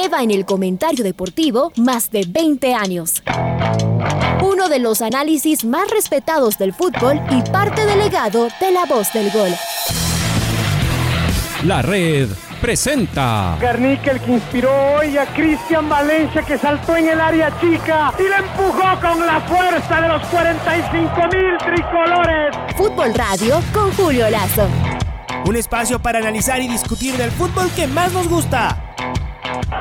lleva en el comentario deportivo más de 20 años. Uno de los análisis más respetados del fútbol y parte del legado de la voz del gol. La red presenta. Garnica el que inspiró hoy a Cristian Valencia que saltó en el área chica y le empujó con la fuerza de los 45 mil tricolores. Fútbol Radio con Julio Lazo. Un espacio para analizar y discutir del fútbol que más nos gusta.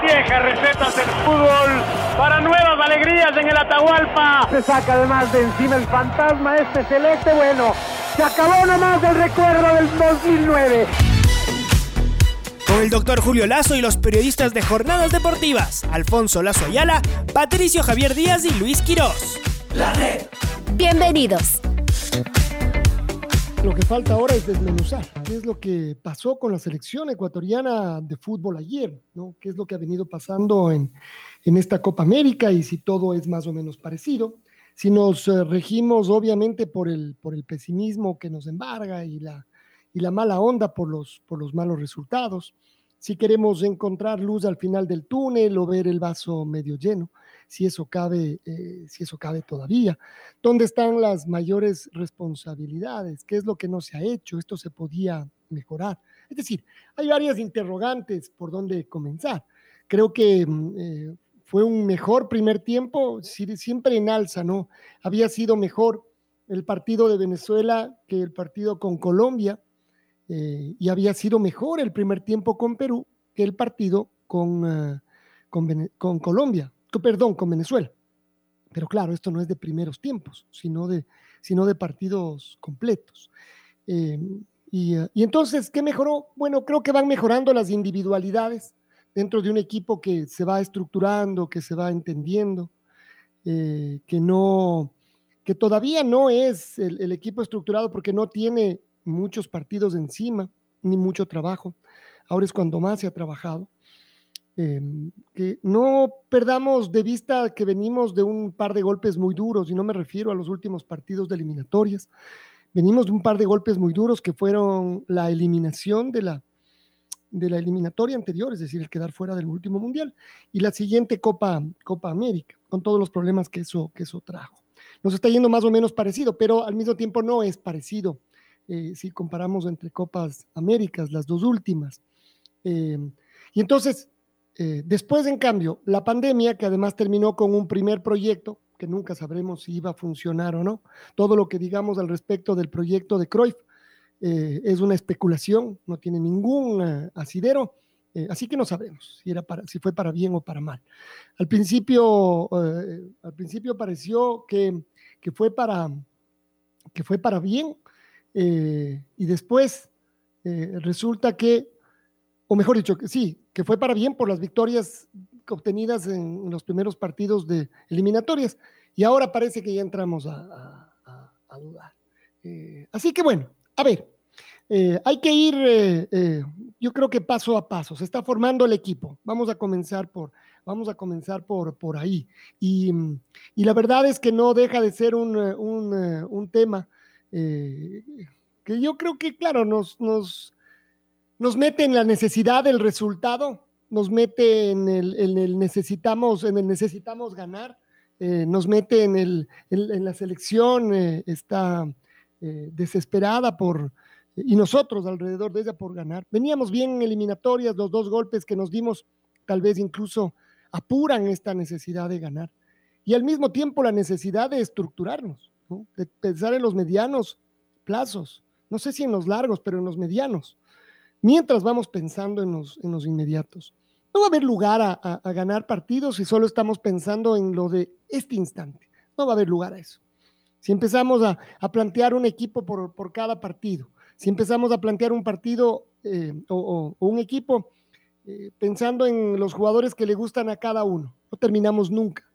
Viejas recetas del fútbol para nuevas alegrías en el Atahualpa. Se saca además de encima el fantasma este celeste. Bueno, se acabó nomás del recuerdo del 2009 con el doctor Julio Lazo y los periodistas de Jornadas Deportivas, Alfonso Lazo Ayala, Patricio Javier Díaz y Luis Quirós. La red. Bienvenidos. Lo que falta ahora es desmenuzar qué es lo que pasó con la selección ecuatoriana de fútbol ayer, ¿no? qué es lo que ha venido pasando en, en esta Copa América y si todo es más o menos parecido. Si nos eh, regimos obviamente por el, por el pesimismo que nos embarga y la, y la mala onda por los, por los malos resultados, si queremos encontrar luz al final del túnel o ver el vaso medio lleno, si eso cabe, eh, si eso cabe todavía. ¿Dónde están las mayores responsabilidades? ¿Qué es lo que no se ha hecho? Esto se podía mejorar. Es decir, hay varias interrogantes por dónde comenzar. Creo que mm, eh, fue un mejor primer tiempo, siempre en alza, ¿no? Había sido mejor el partido de Venezuela que el partido con Colombia eh, y había sido mejor el primer tiempo con Perú que el partido con, con, Colombia, perdón, con Venezuela. Pero claro, esto no es de primeros tiempos, sino de, sino de partidos completos. Em, y, ah, y, entonces, ¿qué mejoró? Bueno, creo que van mejorando las individualidades dentro de un equipo que se va estructurando, que se va entendiendo, eh, que no, que todavía no es el, el, equipo estructurado porque no tiene muchos partidos encima, ni mucho trabajo. Ahora es cuando más se ha trabajado. Em, que no perdamos de vista que venimos de un par de golpes muy duros, y no me refiero a los últimos partidos de eliminatorias. Venimos de un par de golpes muy duros que fueron la eliminación de la, de la eliminatoria anterior, es decir, el quedar fuera del último mundial, y la siguiente Copa, Copa América, con todos los problemas que eso, que eso trajo. Nos está yendo más o menos parecido, pero al mismo tiempo no es parecido eh, si comparamos entre Copas Américas, las dos últimas. Eh, y entonces, eh, después, en cambio, la pandemia, que además terminó con un primer proyecto, que nunca sabremos si iba a funcionar o no, todo lo que digamos al respecto del proyecto de Cruyff es una especulación, no tiene ningún asidero. así que no sabemos si, era para, si fue para bien o para mal. Al principio, al principio pareció que, que, fue para, que fue para bien, eh, y después eh, resulta que, o mejor dicho, que sí, que fue para bien por las victorias obtenidas en, los primeros partidos de eliminatorias. Y ahora parece que ya entramos a, dudar. Eh, así que bueno, a ver, hay que ir, yo creo que paso a paso. Se está formando el equipo. Vamos a comenzar por, vamos a comenzar por, por ahí. Y, y la verdad es que no deja de ser un, un, un tema eh, que yo creo que, claro, nos, nos, nos mete en la necesidad del resultado, nos mete en el, necesitamos, en el necesitamos ganar, eh, nos mete en, el, en, la selección, eh, está desesperada por, y nosotros alrededor de ella por ganar. Veníamos bien en eliminatorias, los dos golpes que nos dimos tal vez incluso apuran esta necesidad de ganar. Y al mismo tiempo la necesidad de estructurarnos de pensar en los medianos plazos, no sé si en los largos, pero en los medianos, mientras vamos pensando en los, inmediatos. No va a haber lugar a, ganar partidos si solo estamos pensando en lo de este instante. No va a haber lugar a eso. Si empezamos a, plantear un equipo por, cada partido, si empezamos a plantear un partido eh, o, un equipo eh, pensando en los jugadores que le gustan a cada uno, no terminamos nunca.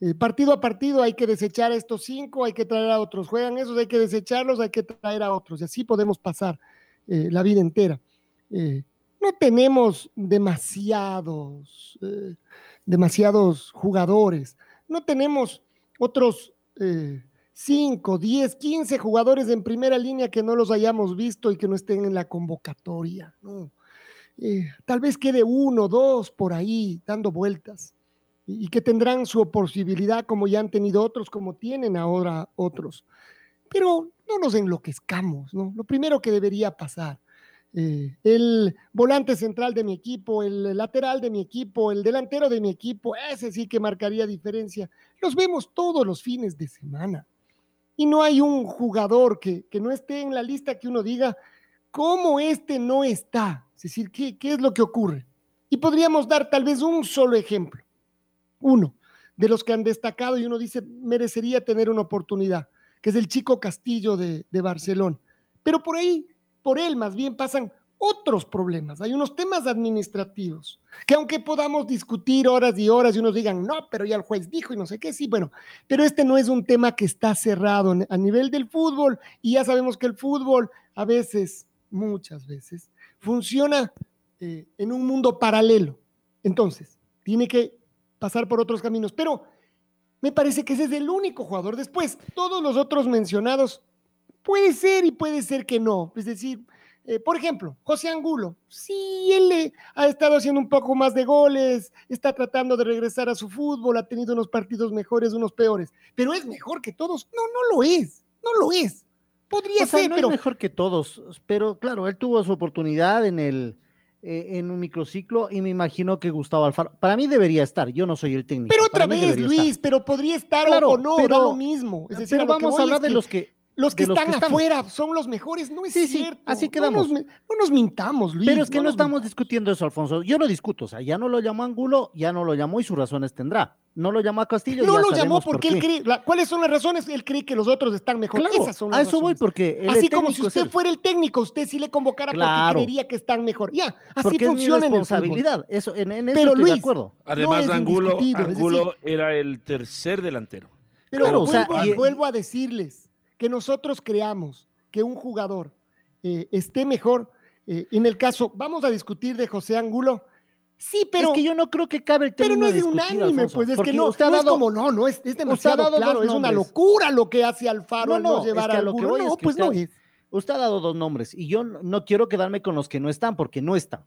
Eh, partido a partido hay que desechar a estos cinco, hay que traer a otros, juegan esos, hay que desecharlos, hay que traer a otros, y así podemos pasar la vida entera. Eh, no tenemos demasiados, demasiados jugadores, no tenemos otros cinco, diez, quince jugadores en primera línea que no los hayamos visto y que no estén en la convocatoria. eh, tal vez quede uno, dos por ahí dando vueltas y, que tendrán su posibilidad como ya han tenido otros, como tienen ahora otros. Pero no nos enloquezcamos, ¿no? Lo primero que debería pasar, eh, el volante central de mi equipo, el lateral de mi equipo, el delantero de mi equipo, ese sí que marcaría diferencia. Los vemos todos los fines de semana. Y no hay un jugador que, que no esté en la lista que uno diga, ¿cómo este no está? Es decir, ¿qué, es lo que ocurre? Y podríamos dar tal vez un solo ejemplo, uno de los que han destacado y uno dice merecería tener una oportunidad, que es el chico Castillo de, de Barcelona. Pero por ahí, por él más bien pasan otros problemas, hay unos temas administrativos, que aunque podamos discutir horas y horas y unos digan, no, pero ya el juez dijo y no sé qué, sí, bueno, pero este no es un tema que está cerrado a nivel del fútbol y ya sabemos que el fútbol a veces, muchas veces, funciona eh, en un mundo paralelo. Entonces, tiene que pasar por otros caminos. Pero me parece que ese es el único jugador. Después, todos los otros mencionados, puede ser y puede ser que no. Es decir, eh, por ejemplo, José Angulo, sí, él ha estado haciendo un poco más de goles, está tratando de regresar a su fútbol, ha tenido unos partidos mejores, unos peores, pero es mejor que todos. No, no lo es, no lo es. Podría ser, no pero. Es mejor que todos, pero claro, él tuvo su oportunidad en el. Eh, en un microciclo y me imagino que Gustavo Alfaro, para mí debería estar, yo no soy el técnico. Pero otra vez, Luis, pero podría estar o no, pero, lo mismo. Es decir, pero vamos a hablar de los que los que están afuera son los mejores, no es sí, cierto. así quedamos. No nos, mintamos, Luis. Pero es que no, estamos discutiendo eso, Alfonso. Yo no discuto, o sea, ya no lo llamó Angulo, ya no lo llamó y sus razones tendrá. No lo llamó a Castillo. No lo llamó porque él cree. ¿Cuáles son las razones? Él cree que los otros están mejor. Esas son las a eso voy porque. Así como si usted fuera el técnico, usted sí le convocara porque creería que están mejor. Ya, así funciona en responsabilidad. Eso, en, en eso Pero estoy Luis, de acuerdo. Además, Angulo, Angulo era el tercer delantero. Pero, vuelvo a decirles que nosotros creamos que un jugador eh, esté mejor. Eh, en el caso, vamos a discutir de José Angulo. Sí, pero. Es que yo no creo que cabe el término. Pero no es de unánime, pues es que no, usted ha dado, es como no, no, es, es demasiado claro, es una locura lo que hace Alfaro no, no, llevar a lo que voy no, pues no es. Usted ha dado dos nombres y yo no quiero quedarme con los que no están porque no están.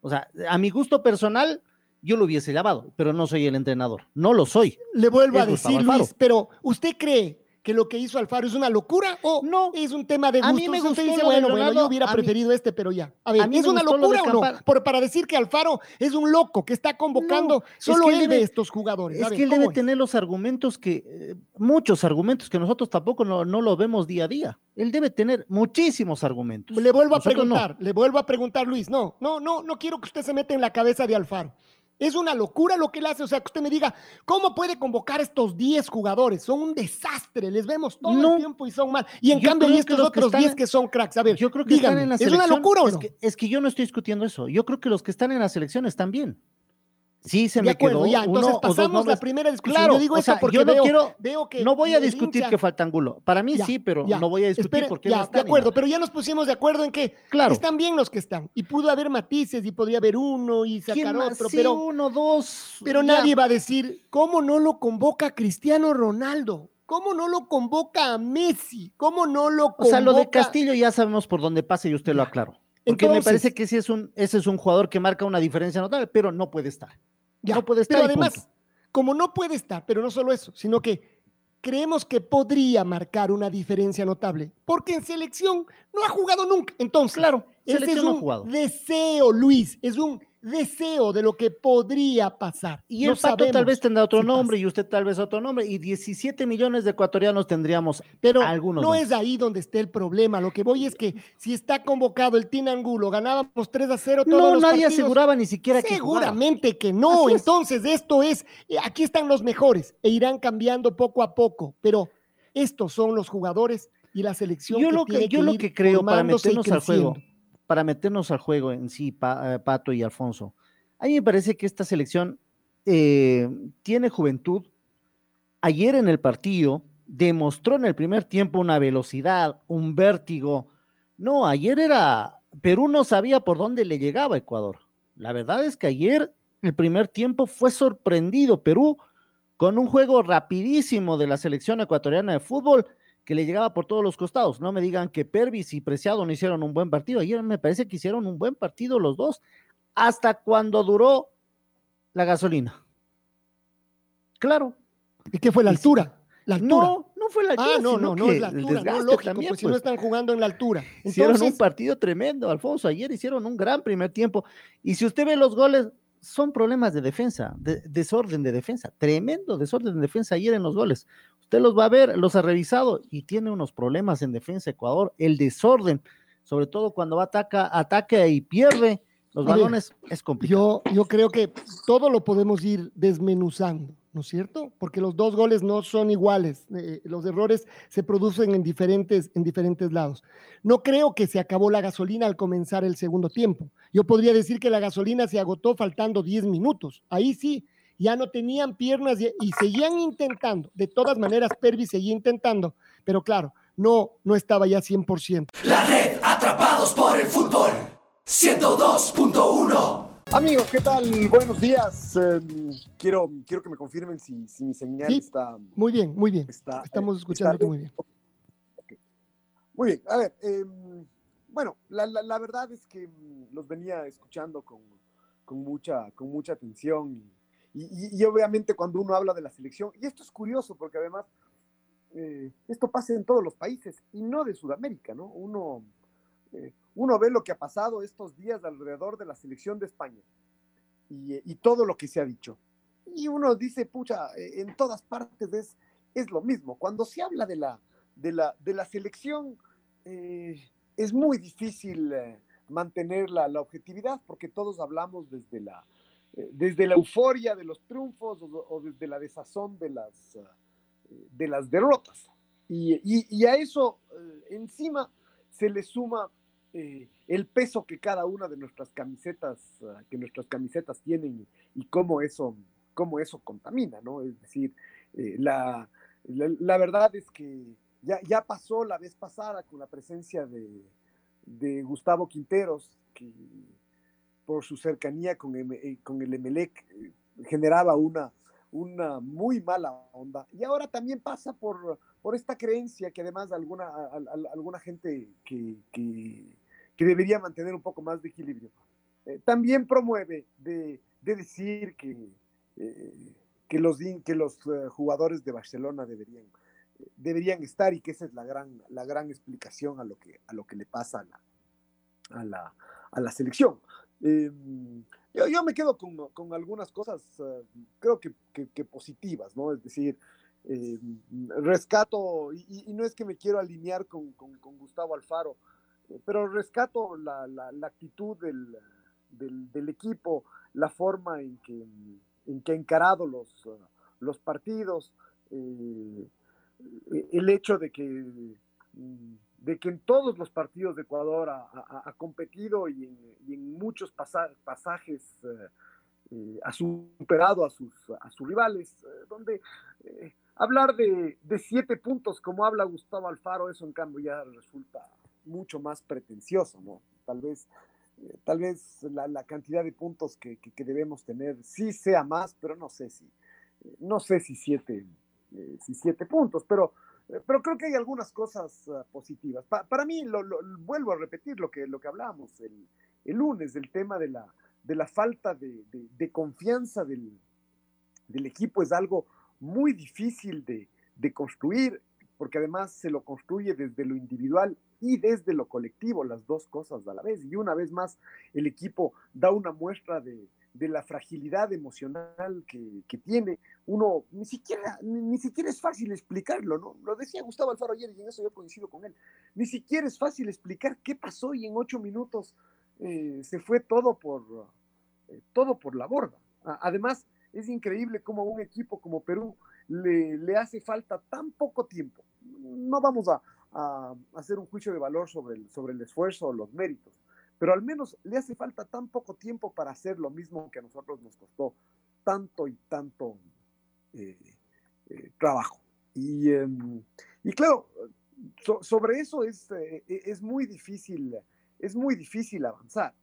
O sea, a mi gusto personal, yo lo hubiese llamado, pero no soy el entrenador. No lo soy. Le vuelvo a decir, Luis, pero ¿usted cree que lo que hizo Alfaro es una locura o no es un tema de gusto. A mí me gusta dice, bueno, bueno, yo hubiera preferido este, pero ya. A ver, ¿es una locura o no? Por, para decir que Alfaro es un loco que está convocando solo él, de estos jugadores. Es que él debe tener los argumentos que, eh, muchos argumentos que nosotros tampoco no, no, lo vemos día a día. Él debe tener muchísimos argumentos. Le vuelvo a preguntar, le vuelvo a preguntar, Luis. No, no, no, no quiero que usted se meta en la cabeza de Alfaro. Es una locura lo que él hace. O sea, que usted me diga, ¿cómo puede convocar estos 10 jugadores? Son un desastre. Les vemos todo el tiempo y son mal. Y en cambio, hay estos otros 10 que son cracks. A ver, yo creo que están en la ¿es una locura o no? es que yo no estoy discutiendo eso. Yo creo que los que están en la selección están bien. Sí, se me acuerdo, quedó ya, entonces pasamos la primera discusión. Claro, yo digo eso porque no quiero, que no voy a discutir que falta Angulo. Para mí sí, pero no voy a discutir porque ya, de acuerdo, pero ya nos pusimos de acuerdo en que claro. están bien los que están y pudo haber matices y podría haber uno y sacar otro, pero uno, dos. Pero nadie va a decir cómo no lo convoca Cristiano Ronaldo. ¿Cómo no lo convoca a Messi? ¿Cómo no lo convoca? O sea, lo de Castillo ya sabemos por dónde pasa y usted lo aclaró. Porque me parece que sí es un, ese es un jugador que marca una diferencia notable, pero no puede estar. Ya, no puede estar. Pero además, como no puede estar, pero no solo eso, sino que creemos que podría marcar una diferencia notable, porque en selección no ha jugado nunca. Entonces, claro, ese es un deseo, Luis, es un deseo de lo que podría pasar. Y el Pato tal vez tendrá otro nombre y usted tal vez otro nombre. Y 17 millones de ecuatorianos tendríamos, pero algunos no, es ahí donde esté el problema. Lo que voy es que si está convocado el Tin Angulo, ganábamos 3 a 0 todos No, nadie aseguraba ni siquiera que Seguramente que no. Entonces, esto es, eh, aquí están los mejores e irán cambiando poco a poco, pero estos son los jugadores y la selección yo que lo que, yo lo que creo para meternos al juego para meternos al juego en sí, eh, Pato y Alfonso. A mí me parece que esta selección eh, tiene juventud. Ayer en el partido demostró en el primer tiempo una velocidad, un vértigo. No, ayer era, Perú no sabía por dónde le llegaba a Ecuador. La verdad es que ayer el primer tiempo fue sorprendido Perú con un juego rapidísimo de la selección ecuatoriana de fútbol que le llegaba por todos los costados. No me digan que Pervis y Preciado no hicieron un buen partido. Ayer me parece que hicieron un buen partido los dos, hasta cuando duró la gasolina. Claro. ¿Y qué fue la altura? La altura. No, no fue la altura. Ah, no, no, no es la altura, no, lógico, también, pues, si no pues. están jugando en la altura. Hicieron un partido tremendo, Alfonso. Ayer hicieron un gran primer tiempo. Y si usted ve los goles, son problemas de defensa, de, desorden de defensa. Tremendo desorden de defensa ayer en los goles. Usted los va a ver, los ha revisado y tiene unos problemas en defensa Ecuador, el desorden, sobre todo cuando ataca, ataca y pierde los balones, es complicado. Yo, yo creo que todo lo podemos ir desmenuzando, ¿no es cierto? Porque los dos goles no son iguales, eh, los errores se producen en diferentes, en diferentes lados. No creo que se acabó la gasolina al comenzar el segundo tiempo. Yo podría decir que la gasolina se agotó faltando 10 minutos, ahí sí, ya no tenían piernas y, seguían intentando. De todas maneras, Pervis seguía intentando, pero claro, no, no estaba ya 100%. La red Atrapados por el Fútbol, 102.1. Amigos, ¿qué tal? Buenos días. Em, quiero, quiero que me confirmen si, mi señal está. Muy bien, muy bien. Estamos escuchando muy bien. Muy bien, a ver. Em, bueno, la, verdad es que mm, los venía escuchando con, con, mucha, con mucha atención y, obviamente cuando uno habla de la selección, y esto es curioso porque además eh, esto pasa en todos los países y no de Sudamérica, ¿no? Uno, eh, uno ve lo que ha pasado estos días alrededor de la selección de España y, todo lo que se ha dicho. Y uno dice, pucha, eh, en todas partes es, es lo mismo. Cuando se habla de la, de la, de la selección, es muy difícil mantener la, la objetividad porque todos hablamos desde la, eh, desde la euforia de los triunfos o, desde la desazón de las, eh, de las derrotas. Y, a eso eh, encima se le suma el peso que cada una de nuestras camisetas, que nuestras camisetas tienen y, cómo, eso, cómo eso contamina, ¿no? Es decir, la, la, verdad es que ya, ya pasó la vez pasada con la presencia de, de Gustavo Quinteros, que por su cercanía con, eh, con el Emelec, eh, generaba una, una muy mala onda. Y ahora también pasa por, por esta creencia que además alguna, alguna gente que, que, debería mantener un poco más de equilibrio, eh, también promueve de, de decir que, que los, que los jugadores de Barcelona deberían, deberían estar y que esa es la gran, la gran explicación a lo que, a lo que le pasa a la, a la, a la selección. Em, yo, me quedo con, algunas cosas, eh, creo que, positivas, ¿no? Es decir, em, rescato, y, no es que me quiero alinear con, Gustavo Alfaro, eh, pero rescato la, actitud del, equipo, la forma en que, en que ha encarado los, los partidos, eh, el hecho de que mm, de que en todos los partidos de Ecuador ha, competido y en, muchos pasajes eh, eh, ha superado a sus, a sus rivales, eh, donde hablar de, siete puntos como habla Gustavo Alfaro, eso en cambio ya resulta mucho más pretencioso, ¿no? Tal vez, tal vez la, cantidad de puntos que, debemos tener sí sea más, pero no sé si, no sé si siete, si siete puntos, pero pero creo que hay algunas cosas ah, positivas. para mí, lo, vuelvo a repetir lo que, lo que hablábamos el, el lunes, del tema de la, de la falta de, de, confianza del, del, equipo, es algo muy difícil de, de, construir, porque además se lo construye desde lo individual y desde lo colectivo, las dos cosas a la vez. Y una vez más, el equipo da una muestra de, de la fragilidad emocional que, tiene, uno ni siquiera, ni, siquiera es fácil explicarlo, ¿no? Lo decía Gustavo Alfaro ayer y en eso yo coincido con él. Ni siquiera es fácil explicar qué pasó y en ocho minutos eh, se fue todo por, eh, todo por la borda. Además, es increíble cómo a un equipo como Perú le, le hace falta tan poco tiempo. No vamos a, a, hacer un juicio de valor sobre el, sobre el esfuerzo o los méritos pero al menos le hace falta tan poco tiempo para hacer lo mismo que a nosotros nos costó tanto y tanto eh, eh, trabajo. Y, em, y claro, sobre eso es, eh, es, muy difícil, es muy difícil avanzar,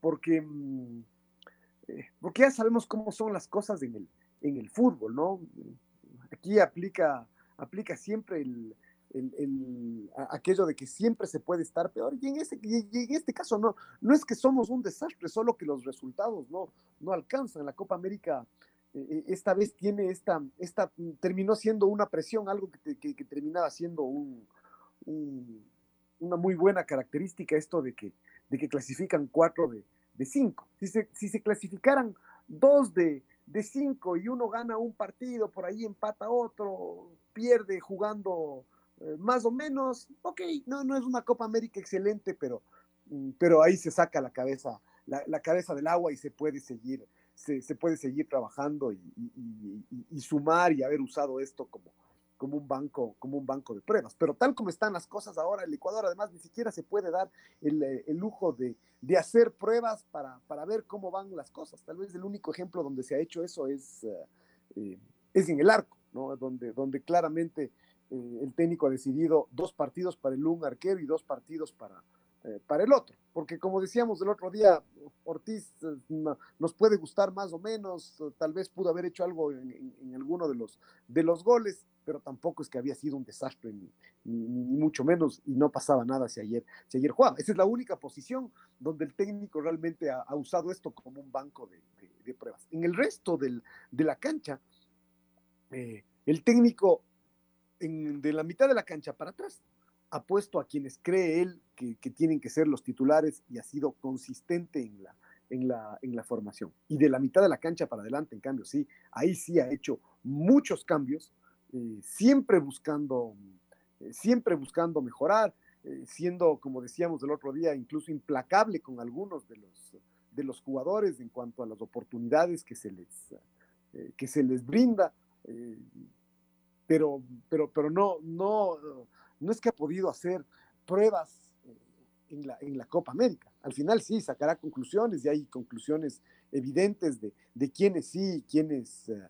porque, mm, porque ya sabemos cómo son las cosas en el, en el fútbol, ¿no? Aquí aplica, aplica siempre el, aquello de que siempre se puede estar peor. Y en, ese, este caso no, no es que somos un desastre, solo que los resultados no, no alcanzan. La Copa América eh, eh, esta vez tiene esta, esta, terminó siendo una presión, algo que, que, terminaba siendo un, una muy buena característica, esto de que, de que clasifican cuatro de, de cinco. Si se, si se clasificaran dos de, de cinco y uno gana un partido, por ahí empata otro, pierde jugando eh, más o menos, ok, no, no es una Copa América excelente, pero, mm, pero ahí se saca la cabeza, la, la cabeza del agua y se puede seguir se, puede seguir trabajando y, sumar y haber usado esto como, como, un banco, como un banco de pruebas. Pero tal como están las cosas ahora, el Ecuador además ni siquiera se puede dar el, eh, lujo de, hacer pruebas para, para, ver cómo van las cosas. Tal vez el único ejemplo donde se ha hecho eso es, eh, es en el arco, ¿no? donde, donde claramente el técnico ha decidido dos partidos para el un arquero y dos partidos para, eh, para el otro, porque como decíamos el otro día, Ortiz eh, nos puede gustar más o menos, tal vez pudo haber hecho algo en, alguno de los, de los goles, pero tampoco es que había sido un desastre, ni, mucho menos, y no pasaba nada si ayer, ayer jugaba. Esa es la única posición donde el técnico realmente ha, usado esto como un banco de, pruebas. En el resto del, de la cancha, eh, el técnico de la mitad de la cancha para atrás ha puesto a quienes cree él que, tienen que ser los titulares y ha sido consistente en la, en, la, en la formación. Y de la mitad de la cancha para adelante, en cambio, sí, ahí sí ha hecho muchos cambios, eh, siempre, buscando, eh, siempre buscando mejorar, eh, siendo, como decíamos el otro día, incluso implacable con algunos de los, de los jugadores en cuanto a las oportunidades que se les, que se les brinda. Pero, pero, pero no, no, no es que ha podido hacer pruebas eh, en la, en la Copa América. Al final sí, sacará conclusiones y hay conclusiones evidentes de, de quiénes sí y quiénes, eh,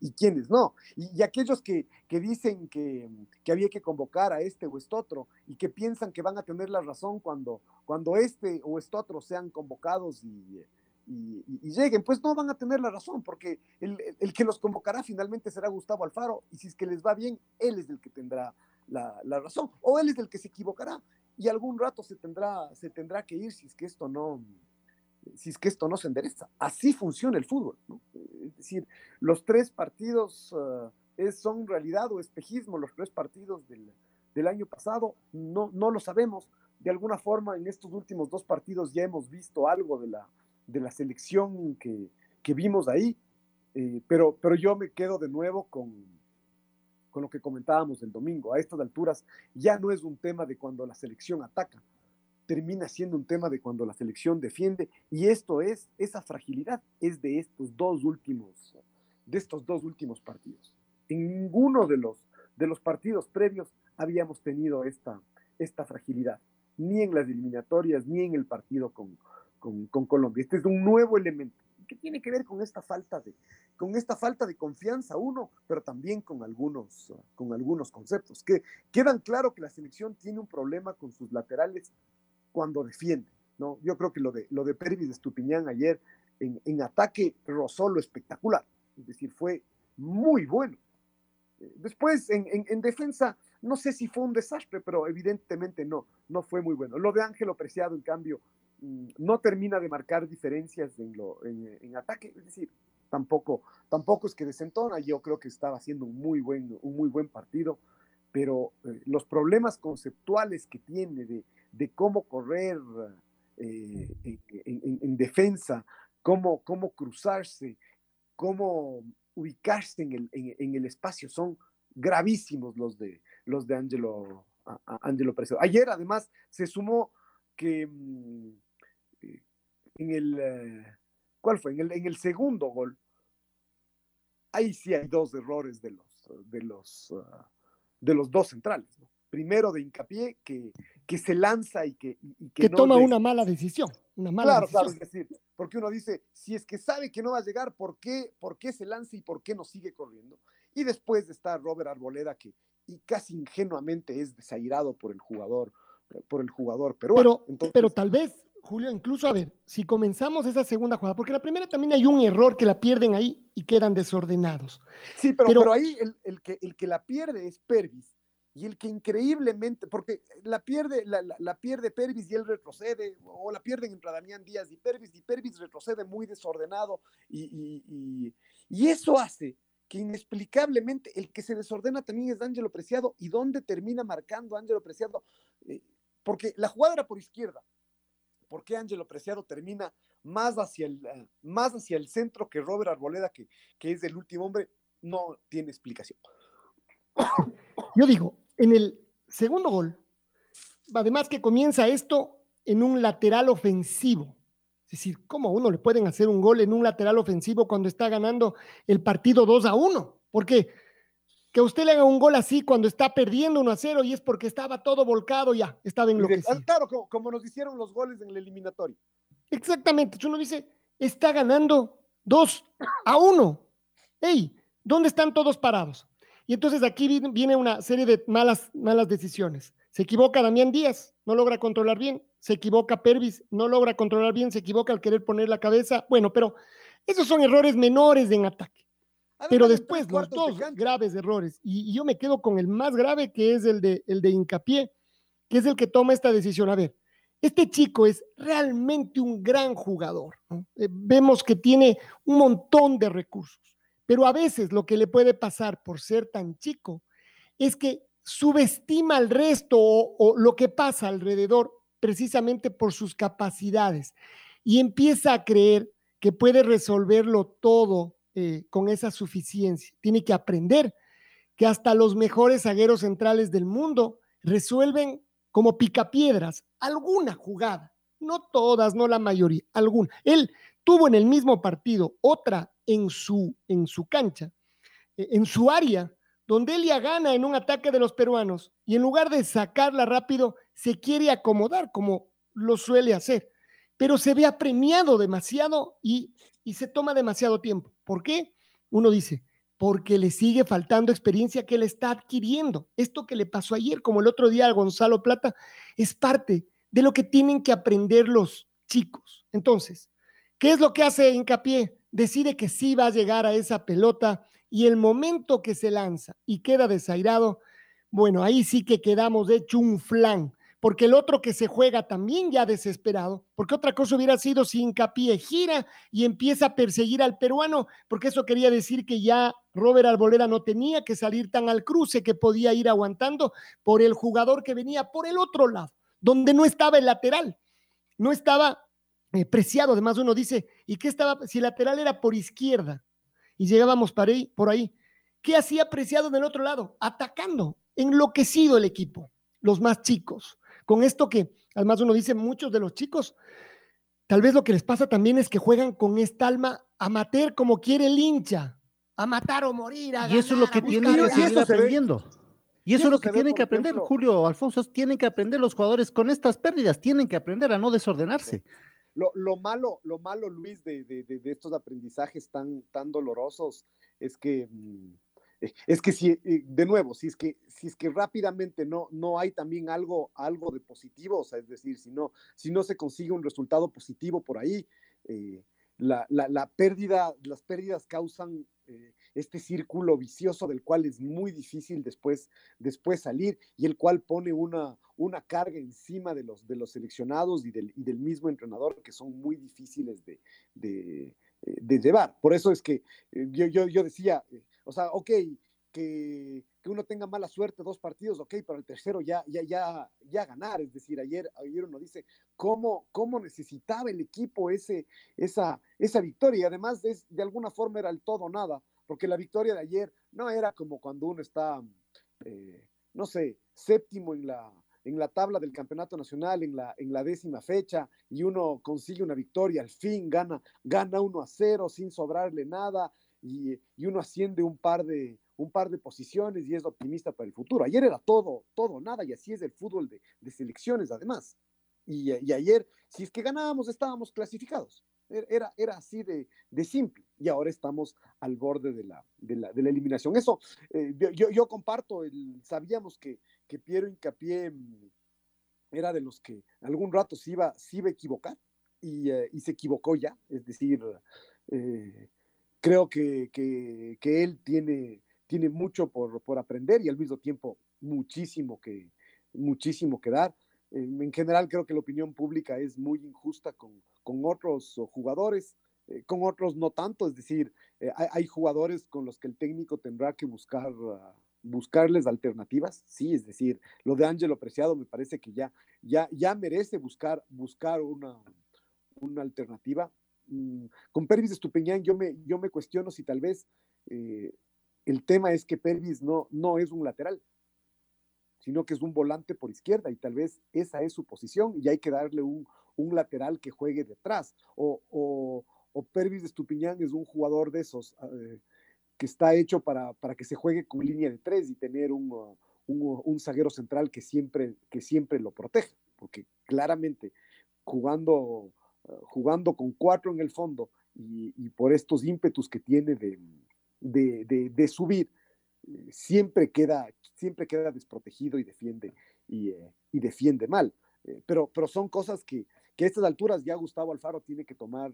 y, quiénes no. Y, aquellos que, que dicen que, que, había que convocar a este o este otro y que piensan que van a tener la razón cuando, cuando este o este otro sean convocados y, y, lleguen, pues no van a tener la razón, porque el, el, que los convocará finalmente será Gustavo Alfaro, y si es que les va bien, él es el que tendrá la, razón, o él es el que se equivocará y algún rato se tendrá, se tendrá que ir si es que esto no, si es que esto no se endereza. Así funciona el fútbol. Es decir, los tres partidos uh, son realidad o espejismo, los tres partidos del, del, año pasado, no, no lo sabemos. De alguna forma, en estos últimos dos partidos ya hemos visto algo de la, de la selección que, que vimos ahí, eh, pero, pero yo me quedo de nuevo con, con lo que comentábamos el domingo. A estas alturas ya no es un tema de cuando la selección ataca, termina siendo un tema de cuando la selección defiende y esto es, esa fragilidad es de estos dos últimos, de estos dos últimos partidos. En ninguno de los, de los partidos previos habíamos tenido esta, esta fragilidad, ni en las eliminatorias, ni en el partido con, con, Colombia. Este es un nuevo elemento que tiene que ver con esta falta de, con esta falta de confianza, uno, pero también con algunos, con algunos conceptos. Que quedan claro que la selección tiene un problema con sus laterales cuando defiende. ¿no? Yo creo que lo de, lo de Pervis de Estupiñán ayer en, en ataque rozó lo espectacular. Es decir, fue muy bueno. Eh, después, en, en, defensa, no sé si fue un desastre, pero evidentemente no, no fue muy bueno. Lo de Ángelo Preciado, en cambio, no termina de marcar diferencias en, lo, en, ataque. Es decir, tampoco, tampoco es que desentona, yo creo que estaba haciendo un muy buen, un muy buen partido, pero eh, los problemas conceptuales que tiene de, de cómo correr eh, en, defensa, cómo, cómo cruzarse, cómo ubicarse en el, en, el espacio, son gravísimos los de, los de Angelo, Ayer además se sumó que mm, en el ¿Cuál fue? En el, en el segundo gol, ahí sí hay dos errores de los, de los, ah, de los dos centrales. Primero de hincapié, que, que se lanza y que... que, toma una mala decisión. Una mala claro, decisión. claro, es decir, porque uno dice, si es que sabe que no va a llegar, ¿por qué, ¿por qué se lanza y por qué no sigue corriendo? Y después está Robert Arboleda, que y casi ingenuamente es desairado por el jugador, por el jugador peruano. Pero, pero tal vez Julio, incluso a ver, si comenzamos esa segunda jugada, porque la primera también hay un error que la pierden ahí y quedan desordenados. Sí, pero, pero, ahí el, que, el que la pierde es Pervis y el que increíblemente, porque la pierde, la, la, pierde Pervis y él retrocede, o la pierden entre Damián Díaz y Pervis, y Pervis retrocede muy desordenado, y, y, y, eso hace que inexplicablemente el que se desordena también es Ángelo Preciado, y dónde termina marcando Ángelo Preciado, eh, porque la jugada era por izquierda, ¿por qué Ángelo Preciado termina más hacia el, eh, más hacia el centro que Robert Arboleda, que, que es el último hombre? No tiene explicación. Yo digo, en el segundo gol, además que comienza esto en un lateral ofensivo. Es decir, ¿cómo a uno le pueden hacer un gol en un lateral ofensivo cuando está ganando el partido 2 a 1? Porque que usted le haga un gol así cuando está perdiendo 1 a 0 y es porque estaba todo volcado ya, estaba enloquecido. Claro, como, nos hicieron los goles en el eliminatorio. Exactamente, uno dice, está ganando 2 a 1. ¡Ey! ¿Dónde están todos parados? Y entonces aquí viene una serie de malas, malas decisiones. Se equivoca Damián Díaz, no logra controlar bien. Se equivoca Pervis, no logra controlar bien. Se equivoca al querer poner la cabeza. Bueno, pero esos son errores menores en ataque. Pero después los dos graves errores. Y, yo me quedo con el más grave, que es el de, el de hincapié, que es el que toma esta decisión. A ver, este chico es realmente un gran jugador. Eh, vemos que tiene un montón de recursos pero a veces lo que le puede pasar por ser tan chico es que subestima al resto o, lo que pasa alrededor precisamente por sus capacidades y empieza a creer que puede resolverlo todo eh, con esa suficiencia. Tiene que aprender que hasta los mejores zagueros centrales del mundo resuelven como picapiedras alguna jugada, no todas, no la mayoría, alguna. Él tuvo en el mismo partido otra en su, en su cancha, e, en su área, donde Elia gana en un ataque de los peruanos y en lugar de sacarla rápido, se quiere acomodar como lo suele hacer, pero se ve apremiado demasiado y, y se toma demasiado tiempo. ¿Por qué? Uno dice, porque le sigue faltando experiencia que le está adquiriendo. Esto que le pasó ayer, como el otro día a Gonzalo Plata, es parte de lo que tienen que aprender los chicos. Entonces, ¿qué es lo que hace hincapié? decide que sí va a llegar a esa pelota y el momento que se lanza y queda desairado, bueno, ahí sí que quedamos hecho un flan, porque el otro que se juega también ya desesperado, porque otra cosa hubiera sido si hincapié gira y empieza a perseguir al peruano, porque eso quería decir que ya Robert Arboleda no tenía que salir tan al cruce, que podía ir aguantando por el jugador que venía por el otro lado, donde no estaba el lateral, no estaba eh, preciado. Además, uno dice, ¿y qué estaba? Si el lateral era por izquierda y llegábamos por ahí, por ahí, ¿qué hacía preciado del otro lado? Atacando, enloquecido el equipo, los más chicos. Con esto que, además, uno dice, muchos de los chicos, tal vez lo que les pasa también es que juegan con esta alma amateur como quiere el hincha, a matar o morir. y eso es lo que tienen que seguir aprendiendo. Y eso, es lo que tienen que aprender, Julio, Alfonso, tienen que aprender los jugadores con estas pérdidas, tienen que aprender a no desordenarse. Lo, malo, lo malo, Luis, de, estos aprendizajes tan, tan dolorosos es que, mm, es que si, eh, de nuevo, si es que, si es que rápidamente no, no hay también algo, algo de positivo, o sea, es decir, si no, si no se consigue un resultado positivo por ahí, eh, la, la, pérdida, las pérdidas causan este círculo vicioso del cual es muy difícil después, después salir y el cual pone una, una carga encima de los, de los seleccionados y del, y del mismo entrenador que son muy difíciles de, eh, llevar. Por eso es que eh, yo, yo, yo decía, eh, o sea, ok, que, que, uno tenga mala suerte dos partidos, ok, pero el tercero ya, ya, ya, ya ganar. Es decir, ayer, ayer uno dice cómo, cómo necesitaba el equipo ese, esa, esa victoria y además de, de alguna forma era el todo nada porque la victoria de ayer no era como cuando uno está, eh, no sé, séptimo en la, en la tabla del campeonato nacional, en la, en la décima fecha, y uno consigue una victoria, al fin gana, gana uno a cero sin sobrarle nada, y, uno asciende un par de, un par de posiciones y es optimista para el futuro. Ayer era todo, todo, nada, y así es el fútbol de, selecciones además. Y, y, ayer, si es que ganábamos, estábamos clasificados. Era, era así de, simple y ahora estamos al borde de la, de la, eliminación. Eso, eh, yo, yo, comparto, el, sabíamos que, que Piero Incapié mm, era de los que algún rato se iba, se iba a equivocar y, eh, y, se equivocó ya. Es decir, eh, creo que, que, que, él tiene, tiene mucho por, por, aprender y al mismo tiempo muchísimo que, muchísimo que dar. en general creo que la opinión pública es muy injusta con, con otros jugadores, con otros no tanto, es decir, hay, hay, jugadores con los que el técnico tendrá que buscar uh, buscarles alternativas, sí, es decir, lo de Ángelo Preciado me parece que ya, ya, ya merece buscar, buscar una, una alternativa. Mm, con Pervis Estupiñán yo me, yo me cuestiono si tal vez eh, el tema es que Pervis no, es un lateral, sino que es un volante por izquierda y tal vez esa es su posición y hay que darle un, lateral que juegue detrás. O, o, o Pervis Estupiñán es un jugador de esos. Eh, que está hecho para, que se juegue con línea de tres y tener un, uh, un, zaguero central que siempre, que siempre lo protege, porque claramente jugando, jugando con cuatro en el fondo y, y por estos ímpetus que tiene de, de, de, de subir, siempre queda, siempre queda desprotegido y defiende, y, eh, y defiende mal. Eh, pero, pero son cosas que, que a estas alturas ya Gustavo Alfaro tiene que tomar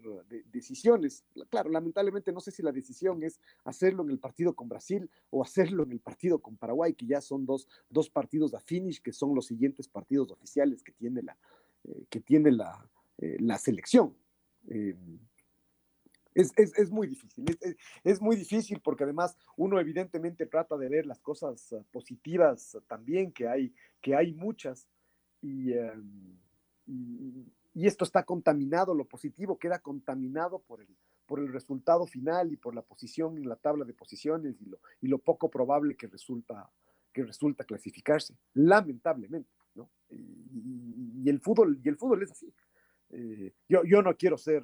decisiones. Claro, lamentablemente no sé si la decisión es hacerlo en el partido con Brasil o hacerlo en el partido con Paraguay, que ya son dos, dos partidos a finish, que son los siguientes partidos oficiales que tiene la, eh, que tiene la, eh, la selección. Eh, es, es, es, muy difícil, es, muy difícil porque además uno evidentemente trata de ver las cosas positivas también, que hay, que hay muchas, y, em, y, y esto está contaminado, lo positivo queda contaminado por el, por el resultado final y por la posición en la tabla de posiciones y lo, y lo poco probable que resulta, que resulta clasificarse, lamentablemente, ¿no? Y el, fútbol, y el fútbol es así. Eh, yo, yo no quiero ser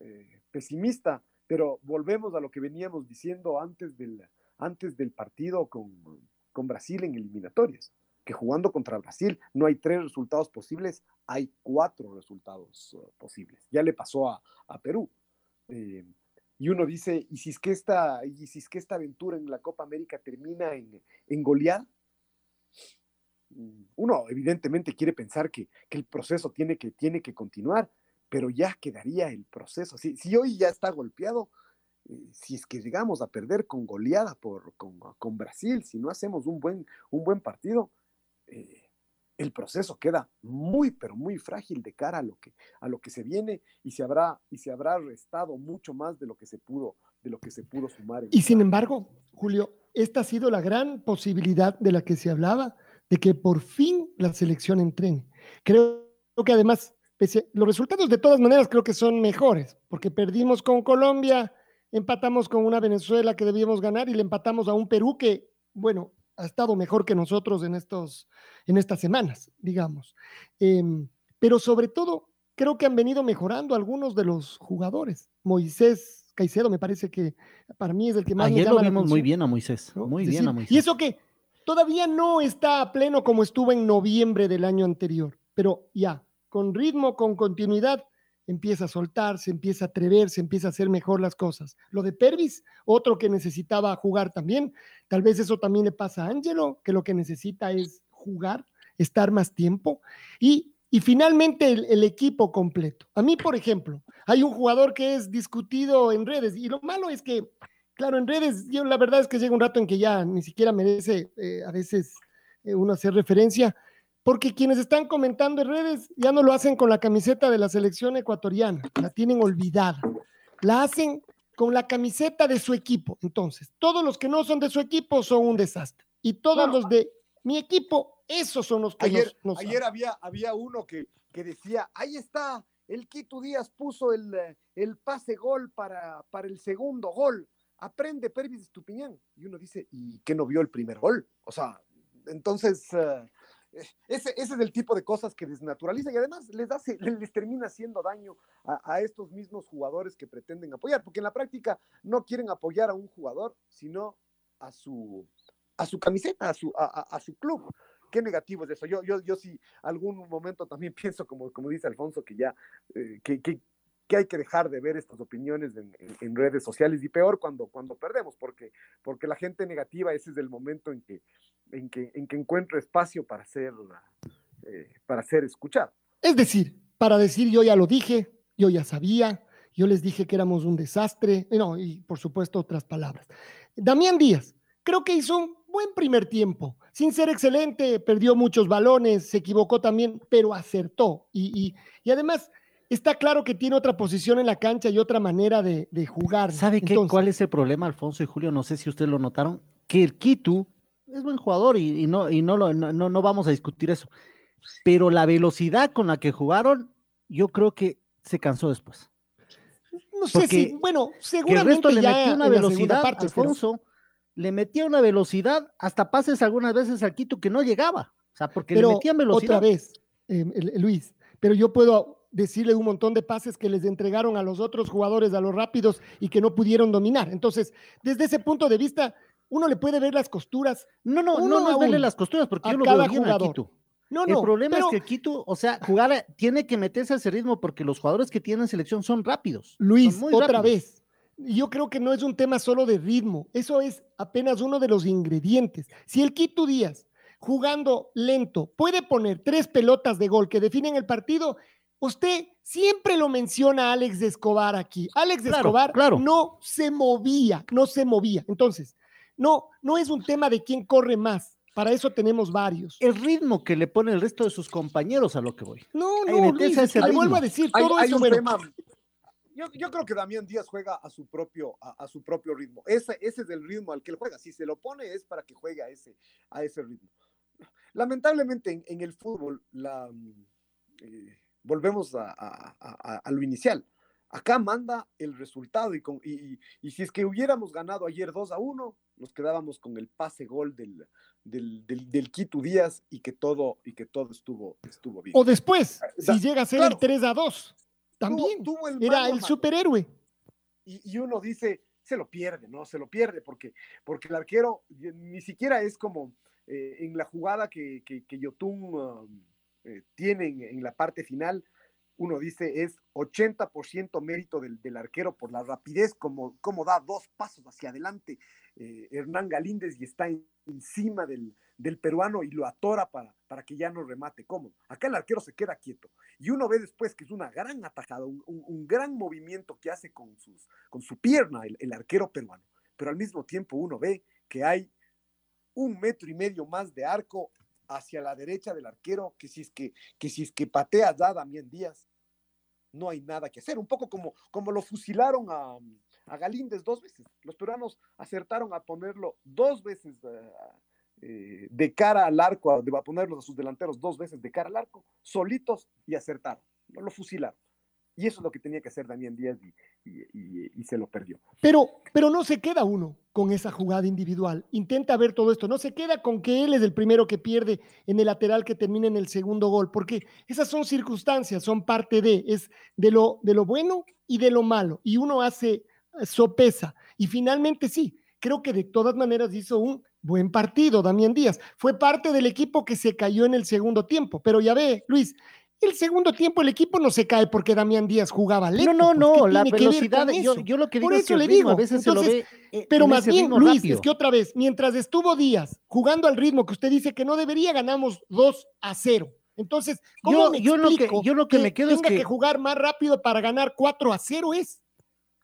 eh, pesimista, pero volvemos a lo que veníamos diciendo antes del, antes del partido con, con Brasil en eliminatorias que jugando contra Brasil no hay tres resultados posibles, hay cuatro resultados uh, posibles. Ya le pasó a, a Perú. Y uno dice, ¿y si, es que esta, ¿y si es que esta aventura en la Copa América termina en, en golear? Mm, uno evidentemente quiere pensar que, que, el proceso tiene que, tiene que continuar, pero ya quedaría el proceso. Si, si hoy ya está golpeado, eh, si es que llegamos a perder con goleada por, con, con Brasil, si no hacemos un buen, un buen partido, eh, el proceso queda muy, pero muy frágil de cara a lo que, a lo que se viene y se habrá, y se habrá restado mucho más de lo que se pudo, de lo que se pudo sumar. Y sin embargo, Julio, esta ha sido la gran posibilidad de la que se hablaba, de que por fin la selección entrene. Creo que además, los resultados de todas maneras creo que son mejores, porque perdimos con Colombia, empatamos con una Venezuela que debíamos ganar y le empatamos a un Perú que, bueno, ha estado mejor que nosotros en, estos, en estas semanas, digamos. Em, pero sobre todo, creo que han venido mejorando algunos de los jugadores. Moisés Caicedo me parece que para mí es el que más Ayer me llama lo vimos muy bien a Moisés, muy bien a Moisés. Y eso que todavía no está a pleno como estuvo en noviembre del año anterior, pero ya, con ritmo, con continuidad, empieza a soltar, se empieza a atrever, se empieza a hacer mejor las cosas. Lo de Pervis, otro que necesitaba jugar también, tal vez eso también le pasa a Angelo, que lo que necesita es jugar, estar más tiempo y, y finalmente el, equipo completo. A mí, por ejemplo, hay un jugador que es discutido en redes y lo malo es que, claro, en redes, yo la verdad es que llega un rato en que ya ni siquiera merece eh, a veces eh, uno hacer referencia, porque quienes están comentando en redes ya no lo hacen con la camiseta de la selección ecuatoriana, la tienen olvidada, la hacen con la camiseta de su equipo. Entonces, todos los que no son de su equipo son un desastre. Y todos los de mi equipo, esos son los que ayer, nos, nos ayer había, había uno que, que decía, ahí está, el Quito Díaz puso el, el pase gol para, para el segundo gol. Aprende Pervis Estupiñán. Y uno dice, ¿y qué no vio el primer gol? O sea, entonces... Uh, ese, ese, es el tipo de cosas que desnaturaliza y además les, hace, les termina haciendo daño a, a, estos mismos jugadores que pretenden apoyar, porque en la práctica no quieren apoyar a un jugador, sino a su, a su camiseta, a su, a, a su club. Qué negativo es eso. Yo, yo, yo sí, algún momento también pienso, como, como dice Alfonso, que ya, eh, que, que, que hay que dejar de ver estas opiniones en, redes sociales y peor cuando, cuando perdemos, porque, porque la gente negativa, ese es el momento en que, en que, en que encuentro espacio para ser, eh, para ser escuchado. Es decir, para decir yo ya lo dije, yo ya sabía, yo les dije que éramos un desastre, no, y por supuesto otras palabras. Damián Díaz, creo que hizo un buen primer tiempo. Sin ser excelente, perdió muchos balones, se equivocó también, pero acertó. Y, además está claro que tiene otra posición en la cancha y otra manera de, jugar. ¿Sabe qué, cuál es el problema, Alfonso y Julio? No sé si ustedes lo notaron, que el Quito es buen jugador y, no, y no, lo, no, no vamos a discutir eso. Pero la velocidad con la que jugaron, yo creo que se cansó después. No sé si, bueno, seguramente el resto le metió una velocidad, parte, Alfonso, le metía una velocidad, hasta pases algunas veces al Quito que no llegaba. O sea, porque le metían velocidad. Otra vez, eh, Luis, pero yo puedo decirle un montón de pases que les entregaron a los otros jugadores, a los rápidos, y que no pudieron dominar. Entonces, desde ese punto de vista, uno le puede ver las costuras. No, no, no, no es verle las costuras, porque yo lo veo bien Quito. No, no, el problema es que Quito, o sea, jugar tiene que meterse a ese ritmo porque los jugadores que tienen selección son rápidos. Luis, otra vez. Yo creo que no es un tema solo de ritmo, eso es apenas uno de los ingredientes. Si el Quito Díaz, jugando lento, puede poner tres pelotas de gol que definen el partido, usted siempre lo menciona a Alex de Escobar aquí. Alex de Escobar no se movía, no se movía. Entonces, no, no es un tema de quién corre más para eso tenemos varios. El ritmo que le pone el resto de sus compañeros a lo que voy. No, no, Luis, vuelvo a decir, todo eso, yo, creo que Damián Díaz juega a su propio, a, su propio ritmo. Ese, ese, es el ritmo al que él juega. Si se lo pone es para que juegue a ese, a ese ritmo. Lamentablemente en, el fútbol la, eh, volvemos a, lo inicial. Acá manda el resultado y, con, y, y, si es que hubiéramos ganado ayer 2 a 1, nos quedábamos con el pase gol del, del, del, Quito Díaz y que todo, y que todo estuvo, estuvo bien. O después, ah, si llega a ser el 3 a 2, también era el superhéroe. Y, uno dice, se lo pierde, ¿no? Se lo pierde porque, porque el arquero ni siquiera es como eh, en la jugada que, que, Yotun um, eh, tiene en, la parte final, uno dice es 80% mérito del, del, arquero por la rapidez, como, como da dos pasos hacia adelante. Eh, Hernán Galíndez y está encima del, peruano y lo atora para, para que ya no remate. Cómodo. Acá el arquero se queda quieto. Y uno ve después que es una gran atajada, un, gran movimiento que hace con, sus, con su pierna el, arquero peruano, pero al mismo tiempo uno ve que hay un metro y medio más de arco hacia la derecha del arquero que si es que, que, si es que Damián Díaz, no hay nada que hacer. Un poco como, como lo fusilaron a, a Galíndez dos veces. Los peruanos acertaron a ponerlo dos veces eh, eh, de cara al arco, a, ponerlos a sus delanteros dos veces de cara al arco, solitos y acertaron. No lo fusilaron. Y eso es lo que tenía que hacer Damián Díaz y, se lo perdió. Pero, pero no se queda uno con esa jugada individual. Intenta ver todo esto. No se queda con que él es el primero que pierde en el lateral que termina en el segundo gol, porque esas son circunstancias, son parte de, es de lo, de lo bueno y de lo malo. Y uno hace sopesa. Y finalmente sí, creo que de todas maneras hizo un buen partido Damián Díaz. Fue parte del equipo que se cayó en el segundo tiempo, pero ya ve, Luis, el segundo tiempo el equipo no se cae porque Damián Díaz jugaba lento. No, no, pues, no, la velocidad, yo, yo, lo que digo Por eso le digo, a veces se lo ve eh, pero más bien, Luis, es que otra vez, mientras estuvo Díaz jugando al ritmo que usted dice que no debería, ganamos 2 a 0. Entonces, ¿cómo yo, me lo que, yo lo que, me quedo es que, que jugar más rápido para ganar 4 a 0 es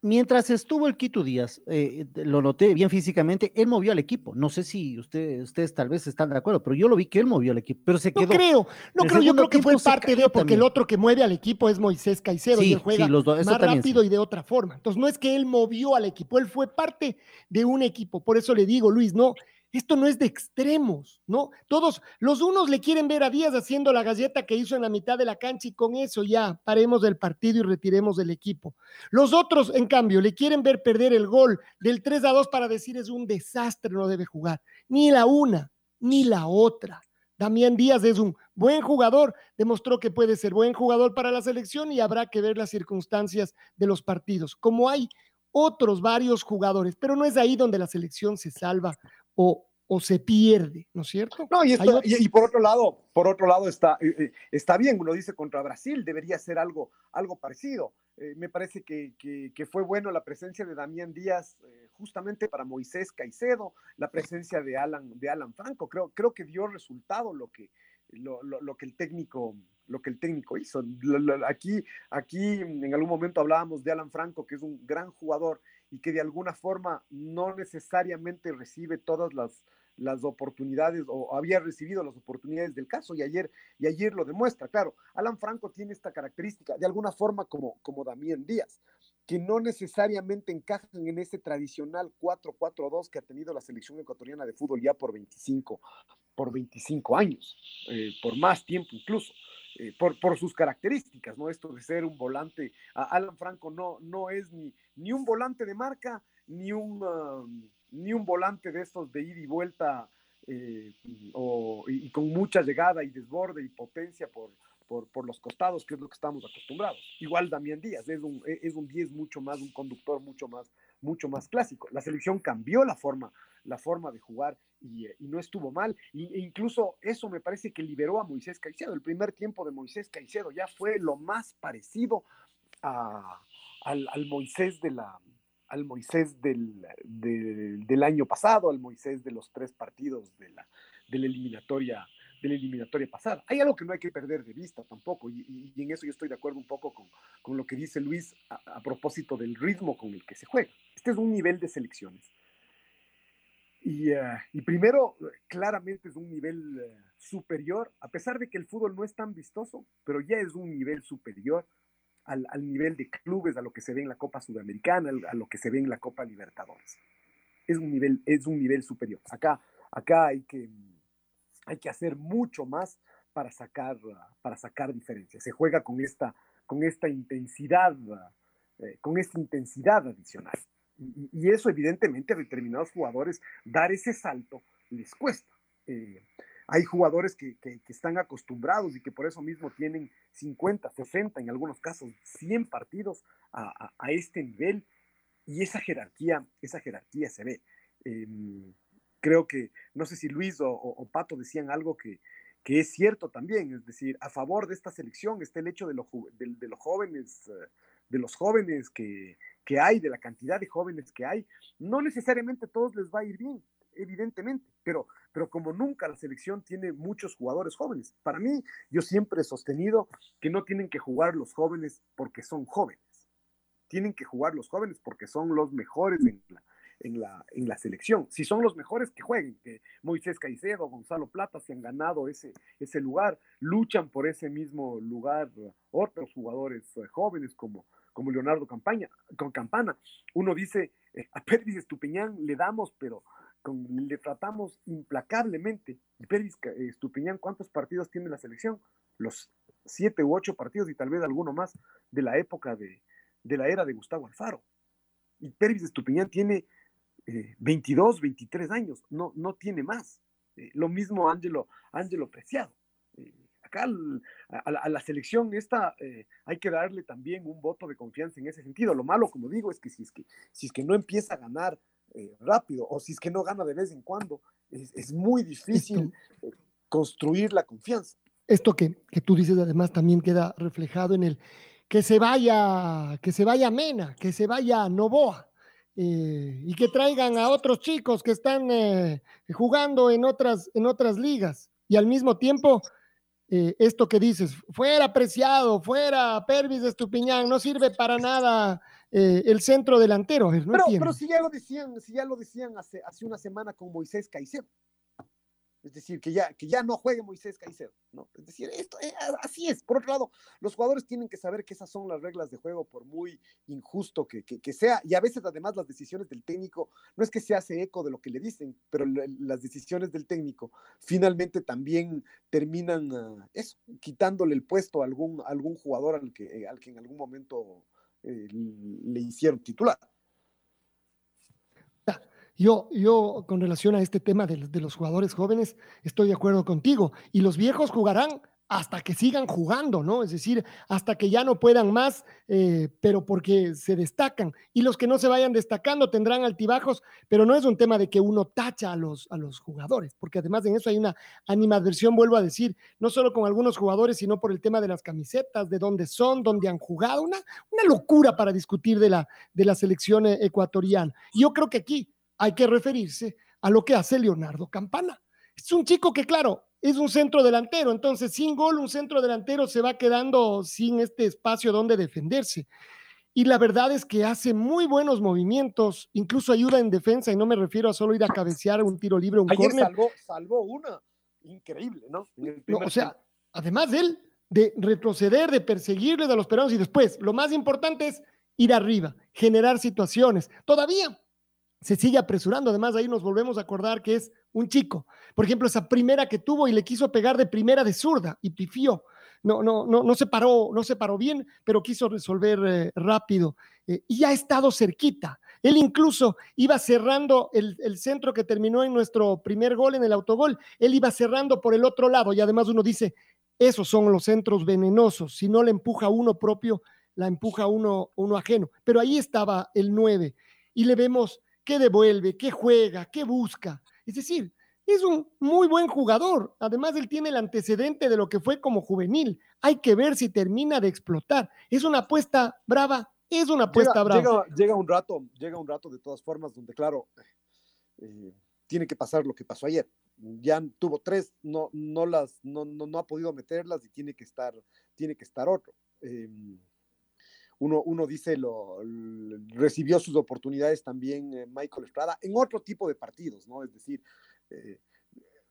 mientras estuvo el Quito Díaz, eh, lo noté bien físicamente, él movió al equipo. No sé si usted, ustedes tal vez están de acuerdo, pero yo lo vi que él movió al equipo, pero se quedó. No creo, no creo, yo creo que fue parte de, porque el otro que mueve al equipo es Moisés Caicedo y él juega más rápido y de otra forma. Entonces no es que él movió al equipo, él fue parte de un equipo. Por eso le digo, Luis, no, esto no es de extremos, ¿no? Todos, los unos le quieren ver a Díaz haciendo la galleta que hizo en la mitad de la cancha y con eso ya paremos del partido y retiremos del equipo. Los otros, en cambio, le quieren ver perder el gol del 3 a 2 para decir es un desastre, no debe jugar. Ni la una, ni la otra. Damián Díaz es un buen jugador, demostró que puede ser buen jugador para la selección y habrá que ver las circunstancias de los partidos, como hay otros varios jugadores, pero no es ahí donde la selección se salva o, o se pierde, ¿no es cierto? No, y, y, por otro lado, por otro lado está, eh, eh, está bien, uno dice contra Brasil, debería ser algo, algo parecido. Eh, me parece que, que, fue bueno la presencia de Damián Díaz justamente para Moisés Caicedo, la presencia de Alan, de Alan Franco. Creo, creo que dio resultado lo que, lo, lo, que el técnico lo que el técnico hizo. Aquí, aquí en algún momento hablábamos de Alan Franco, que es un gran jugador y que de alguna forma no necesariamente recibe todas las, las oportunidades o había recibido las oportunidades del caso y ayer, y ayer lo demuestra. Claro, Alan Franco tiene esta característica, de alguna forma como, como Damián Díaz, que no necesariamente encajan en ese tradicional 4-4-2 que ha tenido la selección ecuatoriana de fútbol ya por 25, por 25 años, eh, por más tiempo incluso. Eh, por, por, sus características, ¿no? Esto de ser un volante, Alan Franco no, no es ni, ni un volante de marca, ni un, ni un volante de estos de ida y vuelta eh, y, con mucha llegada y desborde y potencia por, por, por, los costados, que es lo que estamos acostumbrados. Igual Damián Díaz, es un, es un 10 mucho más, un conductor mucho más, mucho más clásico. La selección cambió la forma, la forma de jugar y, y no estuvo mal. e incluso eso me parece que liberó a Moisés Caicedo. El primer tiempo de Moisés Caicedo ya fue lo más parecido a, al, al Moisés de la, al Moisés del, del, año pasado, al Moisés de los tres partidos de la, de la eliminatoria de la eliminatoria pasada. Hay algo que no hay que perder de vista tampoco, y, en eso yo estoy de acuerdo un poco con, con lo que dice Luis a, propósito del ritmo con el que se juega. Este es un nivel de selecciones. Y, uh, y primero, claramente es un nivel uh, superior, a pesar de que el fútbol no es tan vistoso, pero ya es un nivel superior al, nivel de clubes, a lo que se ve en la Copa Sudamericana, a lo que se ve en la Copa Libertadores. Es un nivel, es un nivel superior. Acá, acá hay, que, hay que hacer mucho más para sacar, para sacar diferencias. Se juega con esta, con esta intensidad, eh, con esta intensidad adicional. Y, eso evidentemente a determinados jugadores dar ese salto les cuesta. Eh, hay jugadores que, están acostumbrados y que por eso mismo tienen 50, 60, en algunos casos 100 partidos a, este nivel y esa jerarquía, esa jerarquía se ve. Em, creo que, no sé si Luis o, Pato decían algo que, es cierto también, es decir, a favor de esta selección está el hecho de, los jóvenes, eh, de los jóvenes que, que hay, de la cantidad de jóvenes que hay. No necesariamente todos les va a ir bien, evidentemente, pero, pero como nunca la selección tiene muchos jugadores jóvenes. Para mí, yo siempre he sostenido que no tienen que jugar los jóvenes porque son jóvenes. Tienen que jugar los jóvenes porque son los mejores en la, en la, en la selección. Si son los mejores, que jueguen. Que Moisés Caicedo, Gonzalo Plata se han ganado ese, ese lugar, luchan por ese mismo lugar otros jugadores eh, jóvenes como, como Leonardo Campaña, con Campana. Uno dice, eh, a Pérez Estupiñán le damos, pero le tratamos implacablemente. Y Pérez Estupiñán, ¿cuántos partidos tiene la selección? Los siete u ocho partidos y tal vez alguno más de la época de, la era de Gustavo Alfaro. Y Pérez Estupiñán tiene 22, eh, 23 años, no, no tiene más. Eh, lo mismo Ángelo, Ángelo Preciado. Eh, acá a, la selección esta hay que darle también un voto de confianza en ese sentido. Lo malo, como digo, es que si es que, si es que no empieza a ganar eh, rápido, o si es que no gana de vez en cuando, es, muy difícil eh, construir la confianza. Esto que, que, tú dices además también queda reflejado en el que se vaya, que se vaya Mena, que se vaya Novoa. Eh, y que traigan a otros chicos que están jugando en otras, en otras ligas. Y al mismo tiempo, esto que dices, fuera apreciado, fuera Pervis de Estupiñán, no sirve para nada eh, el centro delantero. pero, pero si ya lo decían, si ya lo decían hace, hace una semana con Moisés Caicedo. Es decir, que ya, que ya no juegue Moisés Caicedo, ¿no? Es decir, esto, eh, así es. Por otro lado, los jugadores tienen que saber que esas son las reglas de juego, por muy injusto que, que, sea. Y a veces, además, las decisiones del técnico, no es que se hace eco de lo que le dicen, pero las decisiones del técnico finalmente también terminan uh, quitándole el puesto a algún, algún jugador al que, al que en algún momento eh, le hicieron titular. Yo, yo, con relación a este tema de, de, los jugadores jóvenes, estoy de acuerdo contigo. Y los viejos jugarán hasta que sigan jugando, ¿no? Es decir, hasta que ya no puedan más, eh, pero porque se destacan. Y los que no se vayan destacando tendrán altibajos, pero no es un tema de que uno tacha a los, a los jugadores, porque además en eso hay una animadversión, vuelvo a decir, no solo con algunos jugadores, sino por el tema de las camisetas, de dónde son, dónde han jugado, una, una locura para discutir de la, de la selección eh, ecuatoriana. Yo creo que aquí hay que referirse a lo que hace Leonardo Campana. Es un chico que, claro, es un centro delantero, entonces sin gol un centro delantero se va quedando sin este espacio donde defenderse. y la verdad es que hace muy buenos movimientos, incluso ayuda en defensa, y no me refiero a solo ir a cabecear un tiro libre, un Ayer salvó, salvó, una increíble, ¿no? o sea, además de él, de retroceder, de perseguirles a los peruanos y después, lo más importante es ir arriba, generar situaciones. Todavía se sigue apresurando, además ahí nos volvemos a acordar que es un chico. Por ejemplo, esa primera que tuvo y le quiso pegar de primera de zurda y pifió no, no, no, no se paró, no se paró bien, pero quiso resolver eh, rápido eh, y ha estado cerquita. Él incluso iba cerrando el, el, centro que terminó en nuestro primer gol, en el autogol. Él iba cerrando por el otro lado y además uno dice, esos son los centros venenosos. Si no le empuja uno propio, la empuja uno, uno ajeno. Pero ahí estaba el 9 y le vemos qué devuelve, qué juega, qué busca. Es decir, es un muy buen jugador. Además, él tiene el antecedente de lo que fue como juvenil. Hay que ver si termina de explotar. Es una apuesta brava, es una apuesta brava. Llega, un rato, llega un rato de todas formas donde, claro, eh, tiene que pasar lo que pasó ayer. Ya tuvo tres, no, no las, no, no, ha podido meterlas y tiene que estar, tiene que estar otro. Em, uno, uno, dice, lo, recibió sus oportunidades también eh, Michael Estrada en otro tipo de partidos, ¿no? Es decir, eh,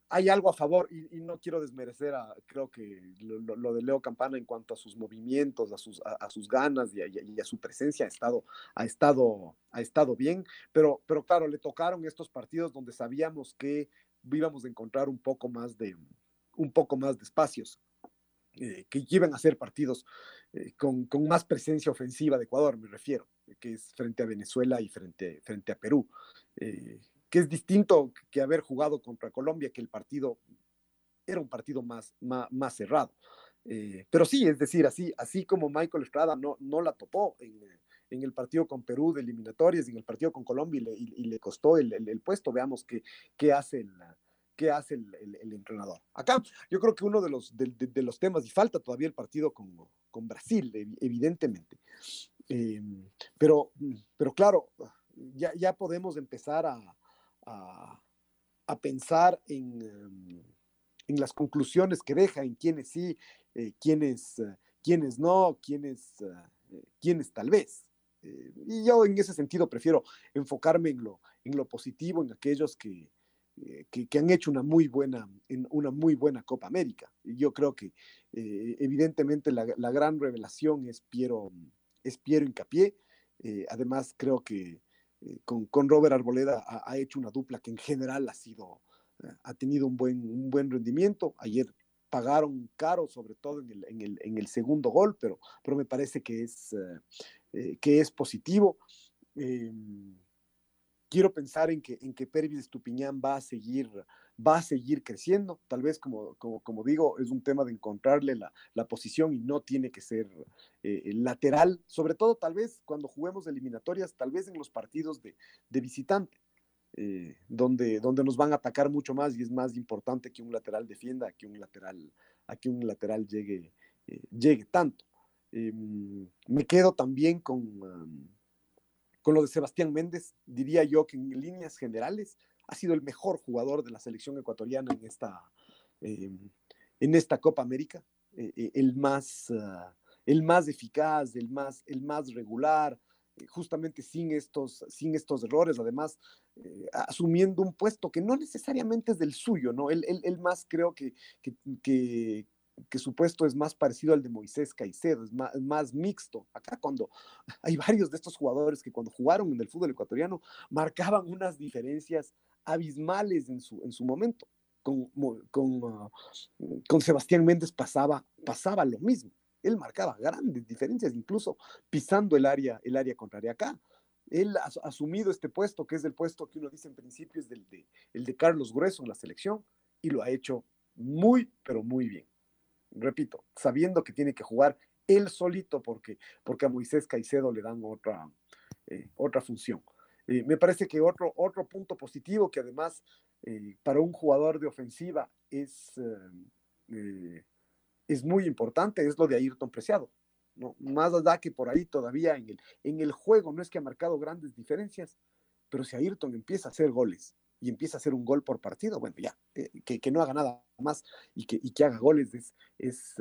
hay algo a favor y, no quiero desmerecer a, creo que lo, de Leo Campana en cuanto a sus movimientos, a sus, a, sus ganas y a, su presencia ha estado, ha estado, ha estado bien, pero, pero claro, le tocaron estos partidos donde sabíamos que íbamos a encontrar un poco más de, un poco más de espacios. Eh, que iban a ser partidos eh, con, con, más presencia ofensiva de Ecuador, me refiero, que es frente a Venezuela y frente, frente a Perú que es distinto que haber jugado contra Colombia, que el partido era un partido más, más, cerrado. Eh, pero sí, es decir, así, así como Michael Estrada no, no la topó en, en el partido con Perú de eliminatorias y en el partido con Colombia y le, costó el, el, puesto, veamos qué, qué hace el, qué hace el, el, entrenador. Acá yo creo que uno de los, de, los temas, y falta todavía el partido con, con Brasil, evidentemente, eh, pero, pero claro, ya, ya podemos empezar a, a, pensar en, em, en, las conclusiones que deja, en quiénes sí, eh, quiénes, eh, no, quiénes, eh, quiénes tal vez. y yo en ese sentido prefiero enfocarme en lo, en lo positivo, en aquellos que, que, han hecho una muy buena, una muy buena Copa América. Y yo creo que evidentemente la, la, gran revelación es Piero, es Piero Incapié. además creo que eh, con, con, Robert Arboleda ha, hecho una dupla que en general ha sido, eh, ha tenido un buen, un buen rendimiento. Ayer pagaron caro, sobre todo en el, en el, en el segundo gol, pero, pero me parece que es, eh, que es positivo. Em, quiero pensar en que, en que Pervis Estupiñán va a seguir va a seguir creciendo. Tal vez, como, como, digo, es un tema de encontrarle la, la posición y no tiene que ser eh, lateral, sobre todo tal vez cuando juguemos eliminatorias, tal vez en los partidos de, de visitante. Eh, donde, donde nos van a atacar mucho más y es más importante que un lateral defienda, que un lateral, a que un lateral llegue, eh, llegue tanto. Em, me quedo también con, con lo de Sebastián Méndez, diría yo que en líneas generales ha sido el mejor jugador de la selección ecuatoriana en esta, eh, en esta Copa América, eh, eh, el, más, ah, el más eficaz, el más, el más regular, justamente sin estos, sin estos errores, además asumiendo un puesto que no necesariamente es del suyo, ¿no? Él, más creo que, que, que su puesto es más parecido al de Moisés Caicedo, es más, mixto. Acá cuando hay varios de estos jugadores que cuando jugaron en el fútbol ecuatoriano marcaban unas diferencias abismales en su, en su momento. Ah, con Sebastián Méndez pasaba, pasaba lo mismo. Él marcaba grandes diferencias, incluso pisando el área, el área contraria. Acá, él ha asumido este puesto, que es el puesto que uno dice en principio es del de, el de Carlos Grueso en la selección, y lo ha hecho muy, pero muy bien. Repito, sabiendo que tiene que jugar él solito porque, porque a Moisés Caicedo le dan otra, eh, otra función. Eh, me parece que otro, otro punto positivo que además eh, para un jugador de ofensiva es, es muy importante es lo de Ayrton Preciado. ¿no? Más allá que por ahí todavía en el, en el juego no es que ha marcado grandes diferencias, pero si Ayrton empieza a hacer goles y empieza a hacer un gol por partido, bueno, ya, que, que, no haga nada más y que, y haga goles es,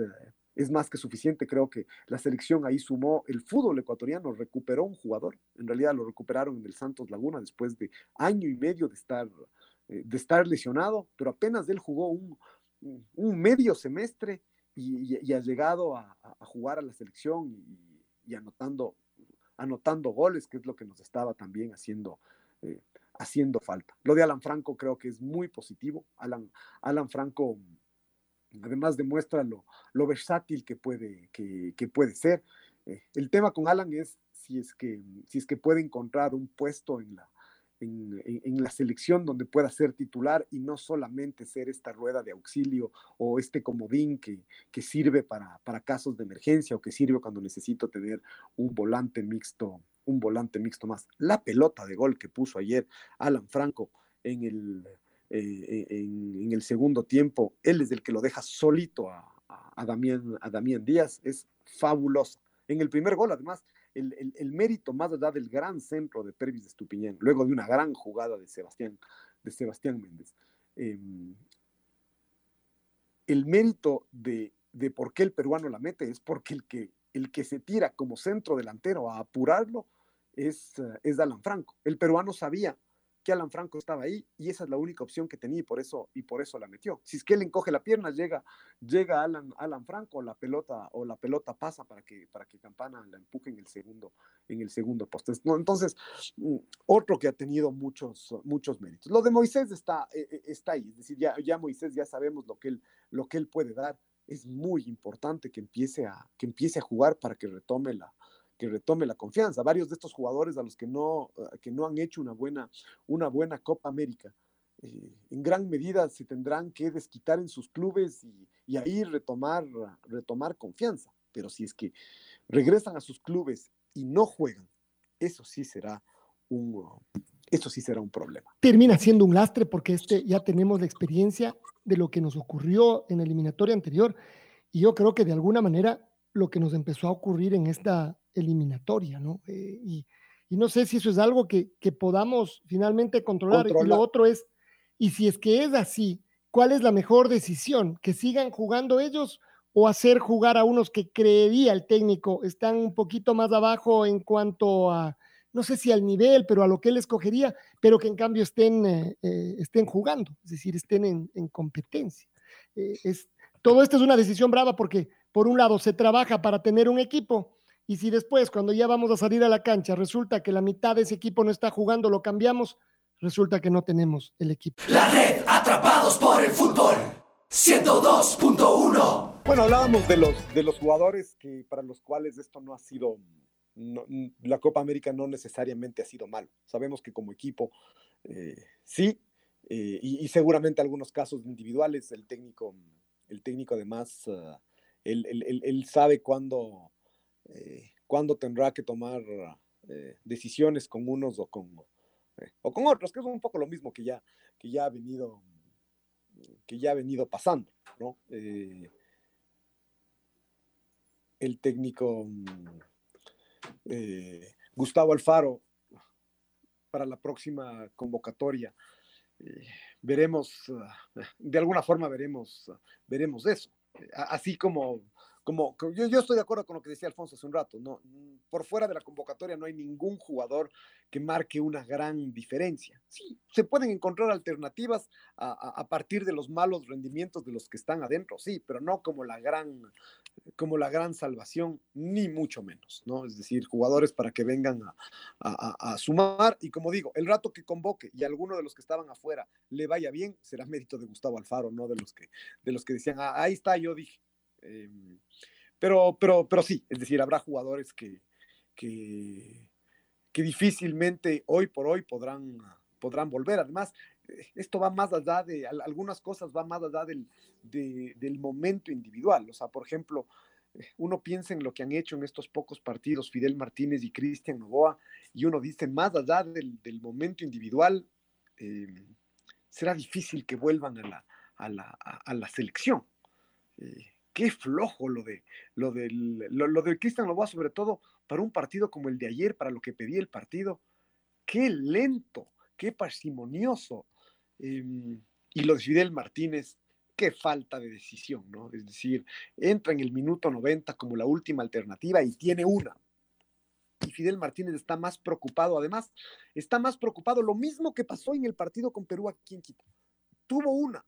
es, más que suficiente. Creo que la selección ahí sumó el fútbol ecuatoriano, recuperó un jugador. En realidad lo recuperaron en el Santos Laguna después de año y medio de estar, eh, lesionado, pero apenas él jugó un, medio semestre y, ha llegado a, jugar a la selección y, anotando, anotando goles, que es lo que nos estaba también haciendo. Eh, haciendo falta. Lo de Alan Franco creo que es muy positivo. Alan, Alan Franco además demuestra lo, versátil que puede, que, puede ser. Eh, el tema con Alan es si es, que, si es que puede encontrar un puesto en la, en, la selección donde pueda ser titular y no solamente ser esta rueda de auxilio o este comodín que, que sirve para, para, casos de emergencia o que sirve cuando necesito tener un volante mixto, un volante mixto más. La pelota de gol que puso ayer Alan Franco en el, eh, en, el segundo tiempo, él es el que lo deja solito a, a, Damián, a Damián Díaz, es fabuloso. En el primer gol, además, el, el, mérito más allá del gran centro de Pervis de Estupiñán, luego de una gran jugada de Sebastián, de Sebastián Méndez. Em, el mérito de, de, por qué el peruano la mete es porque el que, el que se tira como centro delantero a apurarlo es, eh, es Alan Franco. El peruano sabía que Alan Franco estaba ahí y esa es la única opción que tenía y por eso, y por eso la metió. Si es que él encoge la pierna, llega, llega Alan, Alan Franco, la pelota, o la pelota pasa para que, para que Campana la empuje en el segundo, en el segundo poste. entonces, mm, otro que ha tenido muchos, muchos méritos. Lo de Moisés está, eh, eh, está ahí, es decir, ya, ya Moisés ya sabemos lo que él, lo que él puede dar. Es muy importante que empiece a, que empiece a jugar para que retome la, que retome la confianza. Varios de estos jugadores a los que no, eh, que no han hecho una buena, una buena Copa América, eh, en gran medida se tendrán que desquitar en sus clubes y, ahí retomar, retomar confianza. Pero si es que regresan a sus clubes y no juegan, eso sí será un, eso sí será un problema. Termina siendo un lastre porque este, ya tenemos la experiencia de lo que nos ocurrió en la eliminatoria anterior y yo creo que de alguna manera lo que nos empezó a ocurrir en esta eliminatoria, ¿no? Eh, y, no sé si eso es algo que, podamos finalmente controlar. Y lo otro es, y si es que es así, ¿cuál es la mejor decisión? ¿Que sigan jugando ellos o hacer jugar a unos que creería el técnico están un poquito más abajo en cuanto a, no sé si al nivel, pero a lo que él escogería, pero que en cambio estén, eh, eh, estén jugando, es decir, estén en, competencia? es, todo esto es una decisión brava porque, por un lado, se trabaja para tener un equipo y si después, cuando ya vamos a salir a la cancha, resulta que la mitad de ese equipo no está jugando, lo cambiamos, resulta que no tenemos el equipo. La red, atrapados por el fútbol, 102.1. Bueno, hablábamos de los, de los jugadores que para los cuales esto no ha sido, la Copa América no necesariamente ha sido malo. Sabemos que como equipo eh, sí, eh, y, seguramente algunos casos individuales, el técnico, el técnico además, ah, él, sabe cuándo eh, cuándo tendrá que tomar eh, decisiones con unos o con, eh, o con otros, que es un poco lo mismo que ya, que ya ha venido que ya ha venido pasando, ¿no? el técnico Gustavo Alfaro para la próxima convocatoria. veremos, de alguna forma veremos, veremos eso. Así como como, yo, yo, estoy de acuerdo con lo que decía Alfonso hace un rato, no, por fuera de la convocatoria no hay ningún jugador que marque una gran diferencia. Sí, se pueden encontrar alternativas a, a, partir de los malos rendimientos de los que están adentro, sí, pero no como la gran, como la gran salvación, ni mucho menos, ¿no? Es decir, jugadores para que vengan a, a sumar y como digo, el rato que convoque y alguno de los que estaban afuera le vaya bien, será mérito de Gustavo Alfaro, no de los que, de los que decían, ah, ahí está, yo dije. Em, pero, pero, pero sí, es decir, habrá jugadores que, que, difícilmente hoy por hoy podrán, podrán volver. Además, esto va más allá de, algunas cosas van más allá del, del momento individual. O sea, por ejemplo, uno piensa en lo que han hecho en estos pocos partidos Fidel Martínez y Cristian Novoa, y uno dice, más allá del, del momento individual, em, será difícil que vuelvan a la, a la, a la selección. Eh, qué flojo lo de lo del lo, de Cristian Loboa, sobre todo para un partido como el de ayer, para lo que pedía el partido. Qué lento, qué parsimonioso. Em, y lo de Fidel Martínez, qué falta de decisión, ¿no? Es decir, entra en el minuto 90 como la última alternativa y tiene una. Y Fidel Martínez está más preocupado, además, está más preocupado, lo mismo que pasó en el partido con Perú aquí en Quito. Tuvo una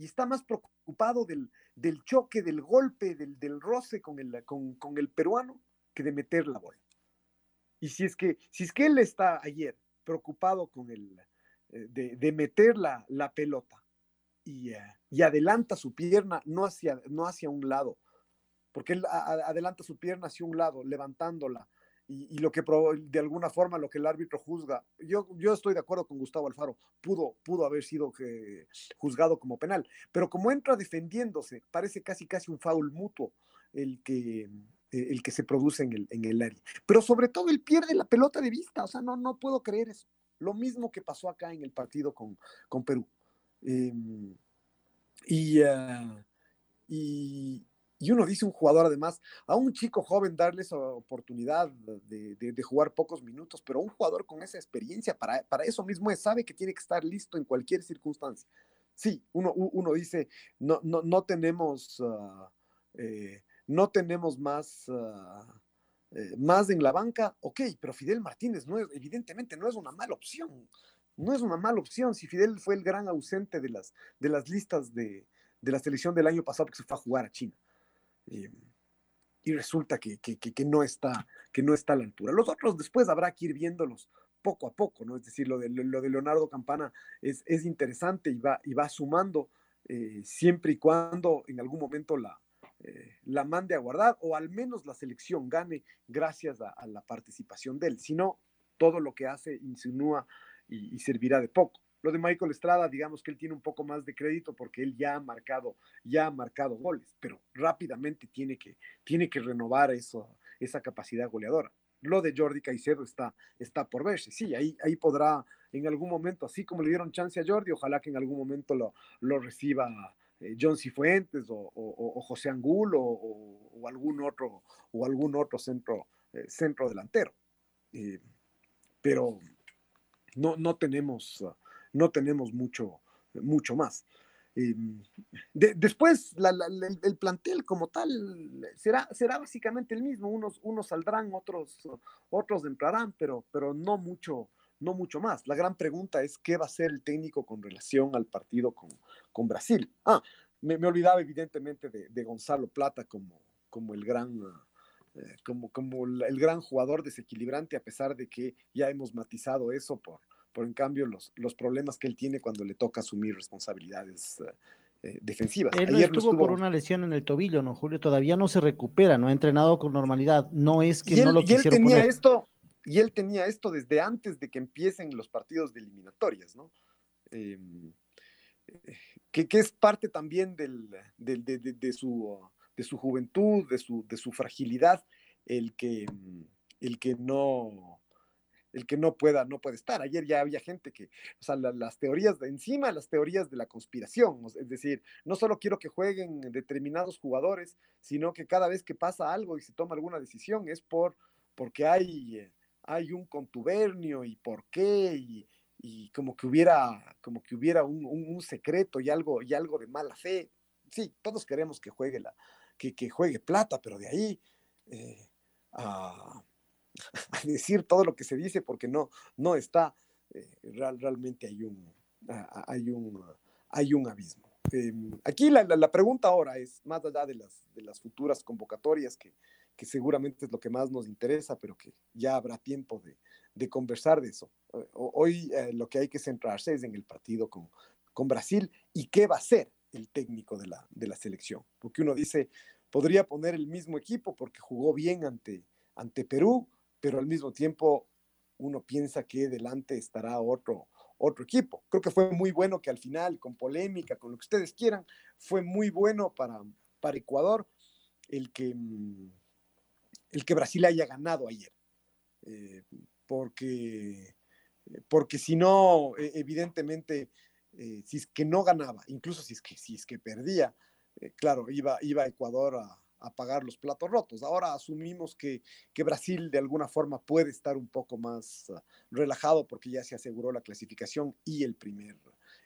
y está más preocupado del, del choque, del golpe, del, del roce con el, con, con el peruano que de meter la bola. Y si es que, si es que él está ayer preocupado con el, eh, de, de meter la, la pelota y, uh, y, adelanta su pierna no hacia, no hacia un lado, porque él adelanta su pierna hacia un lado, levantándola, y, lo que de alguna forma lo que el árbitro juzga, yo, yo estoy de acuerdo con Gustavo Alfaro, pudo, pudo haber sido juzgado como penal, pero como entra defendiéndose, parece casi casi un foul mutuo el que, el que se produce en el, en el área. Pero sobre todo él pierde la pelota de vista, o sea, no, no puedo creer eso. Lo mismo que pasó acá en el partido con, con Perú. Eh, y, uh, y, y, uno dice un jugador además, a un chico joven darle esa oportunidad de, jugar pocos minutos, pero un jugador con esa experiencia, para, para eso mismo es, sabe que tiene que estar listo en cualquier circunstancia. Sí, uno, uno dice, no, no, no tenemos... Uh, eh, no tenemos más, uh, eh, más en la banca, ok, pero Fidel Martínez no es, evidentemente no es una mala opción, no es una mala opción. Si Fidel fue el gran ausente de las, de las listas de, de la selección del año pasado que se fue a jugar a China. Eh, y resulta que, que, no está, que no está a la altura. Los otros después habrá que ir viéndolos poco a poco, ¿no? Es decir, lo de, lo de Leonardo Campana es, es interesante y va, y va sumando eh, siempre y cuando en algún momento la, eh, la mande a guardar o al menos la selección gane gracias a, la participación de él. Si no, todo lo que hace insinúa y, servirá de poco. Lo de Michael Estrada, digamos que él tiene un poco más de crédito porque él ya ha marcado, ya ha marcado goles, pero rápidamente tiene que, tiene que renovar eso, esa capacidad goleadora. Lo de Jordi Caicedo está, está por verse. Sí, ahí, ahí podrá en algún momento, así como le dieron chance a Jordi, ojalá que en algún momento lo, lo reciba eh, John Cifuentes o, o, José Angulo o, algún otro o algún otro centro eh, centro delantero eh, pero no, no tenemos no tenemos mucho mucho más eh, de, después el, el, plantel como tal será será básicamente el mismo unos unos saldrán otros otros entrarán pero pero no mucho no mucho más. La gran pregunta es qué va a hacer el técnico con relación al partido con, con Brasil. Ah, me, me, olvidaba evidentemente de, de, Gonzalo Plata como, como el gran... Eh, como, como el gran jugador desequilibrante, a pesar de que ya hemos matizado eso por, por en cambio los, los problemas que él tiene cuando le toca asumir responsabilidades eh, defensivas. Él Ayer estuvo, estuvo, por una lesión en el tobillo, ¿no, Julio? Todavía no se recupera, no ha entrenado con normalidad. No es que y él, no lo y él tenía poner. esto y él tenía esto desde antes de que empiecen los partidos de eliminatorias, ¿no? Eh, que, que, es parte también del, del, de, de, de, su, de su juventud, de su, de su fragilidad, el que, el que no el que no pueda, no puede estar. Ayer ya había gente que, o sea, la, las teorías de encima, las teorías de la conspiración, es decir, no solo quiero que jueguen determinados jugadores, sino que cada vez que pasa algo y se toma alguna decisión es por, porque hay, hay un contubernio y por qué, y, como que hubiera, como que hubiera un, secreto y algo, y algo de mala fe. Sí, todos queremos que juegue la, que, que juegue plata, pero de ahí eh, a, decir todo lo que se dice porque no, no está, eh, real, realmente hay un, hay un, hay un abismo. Eh, aquí la, la, la, pregunta ahora es, más allá de las, de las futuras convocatorias que, que seguramente es lo que más nos interesa, pero que ya habrá tiempo de, de conversar de eso. Hoy eh, lo que hay que centrarse es en el partido con, con Brasil y qué va a ser el técnico de la, de la selección. Porque uno dice, podría poner el mismo equipo porque jugó bien ante, ante Perú, pero al mismo tiempo uno piensa que delante estará otro, otro equipo. Creo que fue muy bueno que al final, con polémica, con lo que ustedes quieran, fue muy bueno para, para Ecuador el que, el que Brasil haya ganado ayer. Eh, porque, porque si no, e, evidentemente, eh, si es que no ganaba, incluso si es que, si es que perdía, eh, claro, iba, iba Ecuador a, a, pagar los platos rotos. Ahora asumimos que, que, Brasil de alguna forma puede estar un poco más uh, relajado porque ya se aseguró la clasificación y el primer,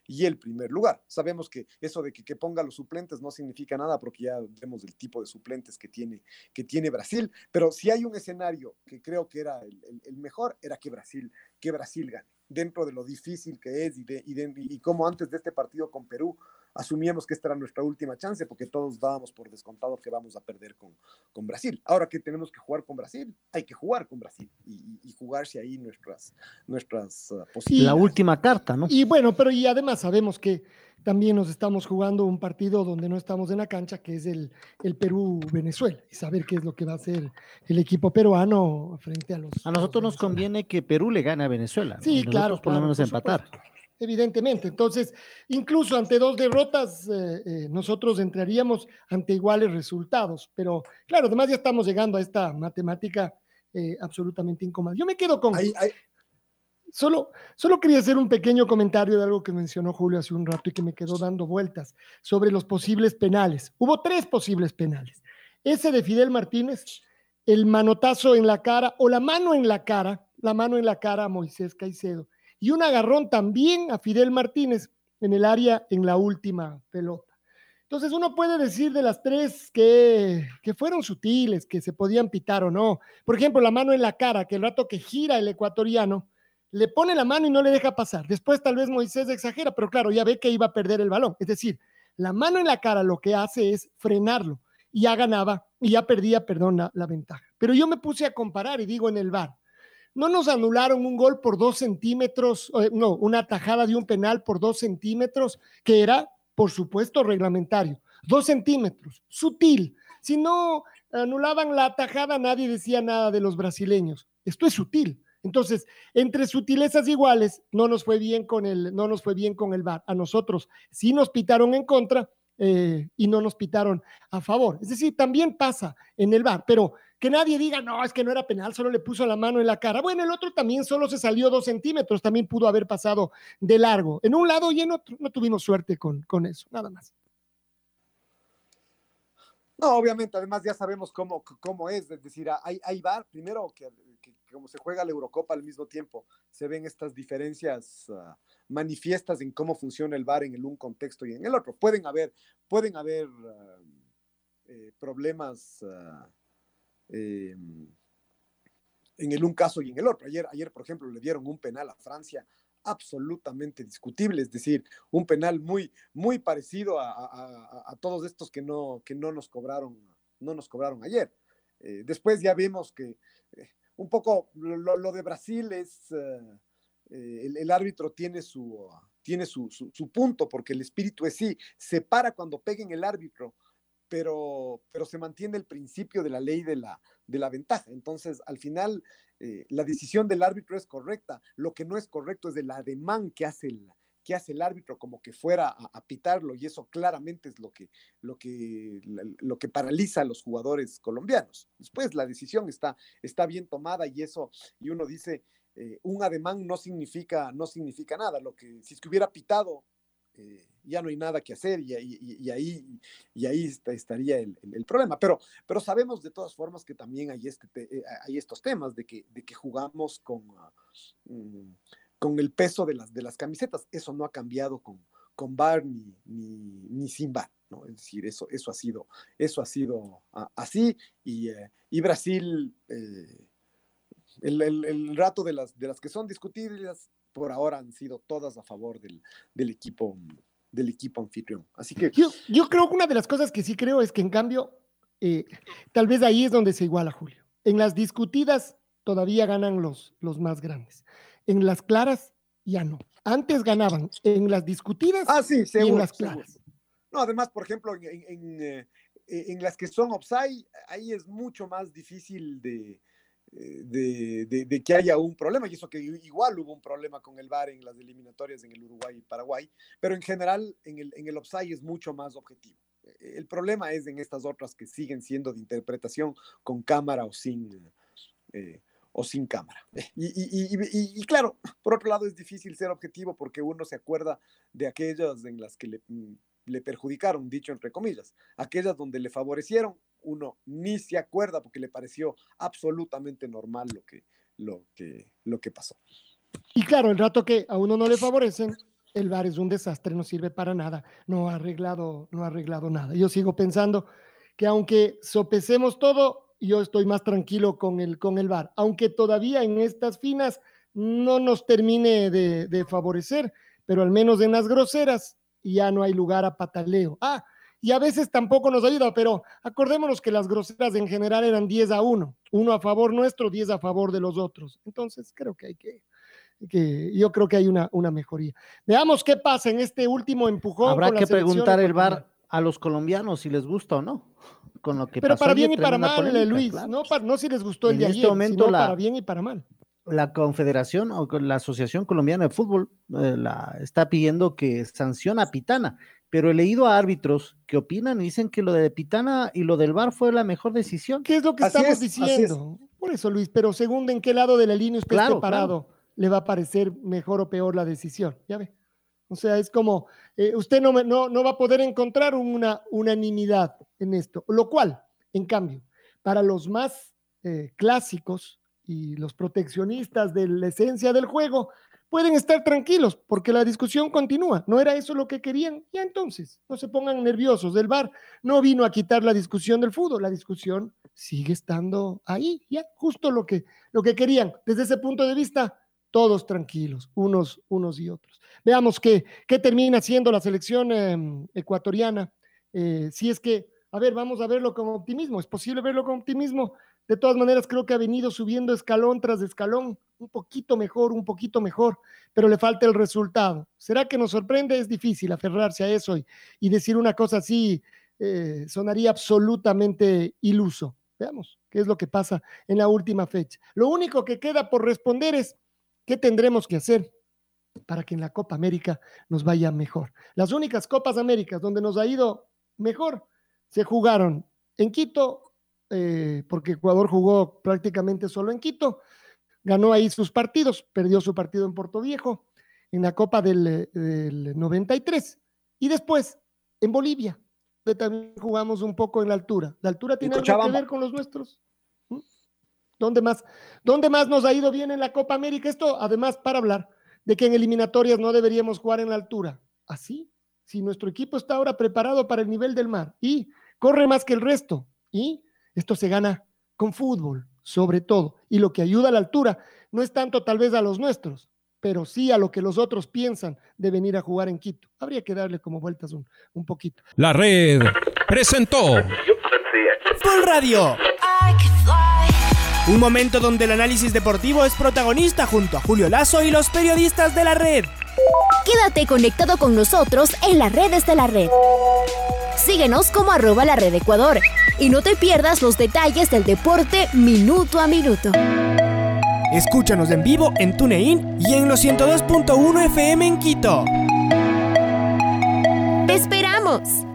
y el primer lugar. Sabemos que eso de que, ponga los suplentes no significa nada porque ya vemos el tipo de suplentes que tiene, que tiene Brasil, pero si hay un escenario que creo que era el, mejor, era que Brasil, que Brasil gane, dentro de lo difícil que es y, de, y como antes de este partido con Perú, asumíamos que esta era nuestra última chance porque todos dábamos por descontado que vamos a perder con, con Brasil. Ahora que tenemos que jugar con Brasil, hay que jugar con Brasil y, y jugarse ahí nuestras, nuestras uh, posibilidades. La última carta, ¿no? Y bueno, pero y además sabemos que también nos estamos jugando un partido donde no estamos en la cancha, que es el, el Perú-Venezuela, y saber qué es lo que va a hacer el equipo peruano frente a los... A nosotros nos conviene que Perú le gane a Venezuela. Sí, claro. Por lo menos empatar evidentemente. Entonces, incluso ante dos derrotas, eh, eh, nosotros entraríamos ante iguales resultados. Pero claro, además ya estamos llegando a esta matemática eh, absolutamente incómoda. Yo me quedo con... Solo, solo quería hacer un pequeño comentario de algo que mencionó Julio hace un rato y que me quedó dando vueltas sobre los posibles penales. Hubo tres posibles penales. Ese de Fidel Martínez, el manotazo en la cara o la mano en la cara, la mano en la cara a Moisés Caicedo y un agarrón también a Fidel Martínez en el área en la última pelota. Entonces uno puede decir de las tres que, fueron sutiles, que se podían pitar o no. Por ejemplo, la mano en la cara, que el rato que gira el ecuatoriano, le pone la mano y no le deja pasar. Después tal vez Moisés exagera, pero claro, ya ve que iba a perder el balón. Es decir, la mano en la cara lo que hace es frenarlo y ya ganaba y ya perdía, perdón, la ventaja. Pero yo me puse a comparar y digo en el bar, no nos anularon un gol por dos centímetros, eh, no, una tajada de un penal por dos centímetros, que era, por supuesto, reglamentario. Dos centímetros, sutil. Si no anulaban la tajada, nadie decía nada de los brasileños. Esto es sutil. Entonces, entre sutilezas iguales, no nos fue bien con el, no nos fue bien con el VAR. A nosotros sí nos pitaron en contra eh, y no nos pitaron a favor. Es decir, también pasa en el VAR, pero que nadie diga, no, es que no era penal, solo le puso la mano en la cara. Bueno, el otro también solo se salió dos centímetros, también pudo haber pasado de largo. En un lado y en otro, no tuvimos suerte con, con eso, nada más. No, obviamente, además ya sabemos cómo, cómo es, es decir, hay, hay bar, primero que, como se juega la Eurocopa al mismo tiempo, se ven estas diferencias ah, manifiestas en cómo funciona el bar en el un contexto y en el otro. Pueden haber, pueden haber ah, eh, problemas ah, eh, en el un caso y en el otro. Ayer, ayer, por ejemplo, le dieron un penal a Francia absolutamente discutible, es decir, un penal muy, muy parecido a, todos estos que no, que no nos cobraron, no nos cobraron ayer. Eh, después ya vemos que eh, un poco lo, de Brasil es, el, árbitro tiene su, tiene su, punto, porque el espíritu es sí, se para cuando peguen el árbitro, pero, pero se mantiene el principio de la ley de la, de la ventaja. Entonces, al final, eh, la decisión del árbitro es correcta. Lo que no es correcto es el ademán que hace el, que hace el árbitro como que fuera a, pitarlo y eso claramente es lo que, lo, que, lo que paraliza a los jugadores colombianos. Después la decisión está, está bien tomada y eso, y uno dice, eh, un ademán no significa, no significa nada. Lo que si es que hubiera pitado eh, ya no hay nada que hacer y, ahí, y ahí estaría el, problema. Pero, sabemos de todas formas que también hay, este, eh, estos temas de que, jugamos con, ah, mm, con el peso de las, camisetas. Eso no ha cambiado con, con bar ni, ni, sin bar. ¿no? Es decir, eso, eso ha sido, eso ha sido así y, eh, Brasil... el, el, rato de las, de las que son discutibles por ahora han sido todas a favor del, equipo del equipo anfitrión. Así que yo, yo, creo que una de las cosas que sí creo es que en cambio eh, tal vez ahí es donde se iguala Julio. En las discutidas todavía ganan los, los más grandes. En las claras ya no. Antes ganaban en las discutidas ah, sí, y en las claras. No, además, por ejemplo, en, en, eh, en, las que son offside, ahí es mucho más difícil de, de, que haya un problema, y eso que igual hubo un problema con el VAR en las eliminatorias en el Uruguay y Paraguay, pero en general en el, en el es mucho más objetivo. E, el problema es en estas otras que siguen siendo de interpretación con cámara o sin, eh, o sin cámara. Y, claro, por otro lado es difícil ser objetivo porque uno se acuerda de aquellas en las que le, mm, le perjudicaron, dicho entre comillas, aquellas donde le favorecieron uno ni se acuerda porque le pareció absolutamente normal lo que, lo que, lo que pasó. Y claro, el rato que a uno no le favorecen, el VAR es un desastre, no sirve para nada, no ha arreglado, no ha arreglado nada. Yo sigo pensando que aunque sopesemos todo, yo estoy más tranquilo con el, con el VAR, aunque todavía en estas finas no nos termine de, de favorecer, pero al menos en las groseras ya no hay lugar a pataleo. Ah, y a veces tampoco nos ayuda, pero acordémonos que las groseras en general eran 10 a 1, uno a favor nuestro, 10 a favor de los otros. Entonces creo que hay que, que yo creo que hay una, una mejoría. Veamos qué pasa en este último empujón. Habrá que preguntar el VAR a los colombianos si les gusta o no. Con lo que Pero para bien y para mal, Luis, no, no si les gustó el de este ayer, momento sino para bien y para mal la Confederación o la Asociación Colombiana de Fútbol eh, la, está pidiendo que sanciona a Pitana, pero he leído a árbitros que opinan y dicen que lo de Pitana y lo del VAR fue la mejor decisión. ¿Qué es lo que estamos diciendo? Por eso, Luis, pero según en qué lado de la línea usted esté parado, le va a parecer mejor o peor la decisión. Ya ve. O sea, es como, eh, usted no, no, no va a poder encontrar una unanimidad en esto, lo cual, en cambio, para los más eh, clásicos, y los proteccionistas de la esencia del juego pueden estar tranquilos porque la discusión continúa. ¿No era eso lo que querían? Ya entonces, no se pongan nerviosos. El VAR no vino a quitar la discusión del fútbol, la discusión sigue estando ahí, ya justo lo que, lo que querían. Desde ese punto de vista, todos tranquilos, unos, unos y otros. Veamos qué, qué termina siendo la selección em, ecuatoriana. Eh, si es que, a ver, vamos a verlo con optimismo. ¿Es posible verlo con optimismo? De todas maneras, creo que ha venido subiendo escalón tras escalón, un poquito mejor, un poquito mejor, pero le falta el resultado. ¿Será que nos sorprende? Es difícil aferrarse a eso y, decir una cosa así eh, sonaría absolutamente iluso. Veamos qué es lo que pasa en la última fecha. Lo único que queda por responder es qué tendremos que hacer para que en la Copa América nos vaya mejor. Las únicas Copas Américas donde nos ha ido mejor se jugaron en Quito eh, porque Ecuador jugó prácticamente solo en Quito, ganó ahí sus partidos, perdió su partido en Puerto Viejo, en la Copa del, 93, y después en Bolivia, donde también jugamos un poco en la altura. ¿La altura tiene algo que ver con los nuestros? ¿Mm? ¿Dónde más, ¿Dónde más nos ha ido bien en la Copa América? Esto, además, para hablar de que en eliminatorias no deberíamos jugar en la altura. Así, si nuestro equipo está ahora preparado para el nivel del mar y corre más que el resto y esto se gana con fútbol, sobre todo. Y lo que ayuda a la altura no es tanto tal vez a los nuestros, pero sí a lo que los otros piensan de venir a jugar en Quito. Habría que darle como vueltas un, un poquito. La red presentó Full Radio. Un momento donde el análisis deportivo es protagonista junto a Julio Lazo y los periodistas de la red. Quédate conectado con nosotros en las redes de la red. Síguenos como arroba la red Ecuador y no te pierdas los detalles del deporte minuto a minuto. Escúchanos en vivo en TuneIn y en los 102.1 FM en Quito. ¡Te esperamos!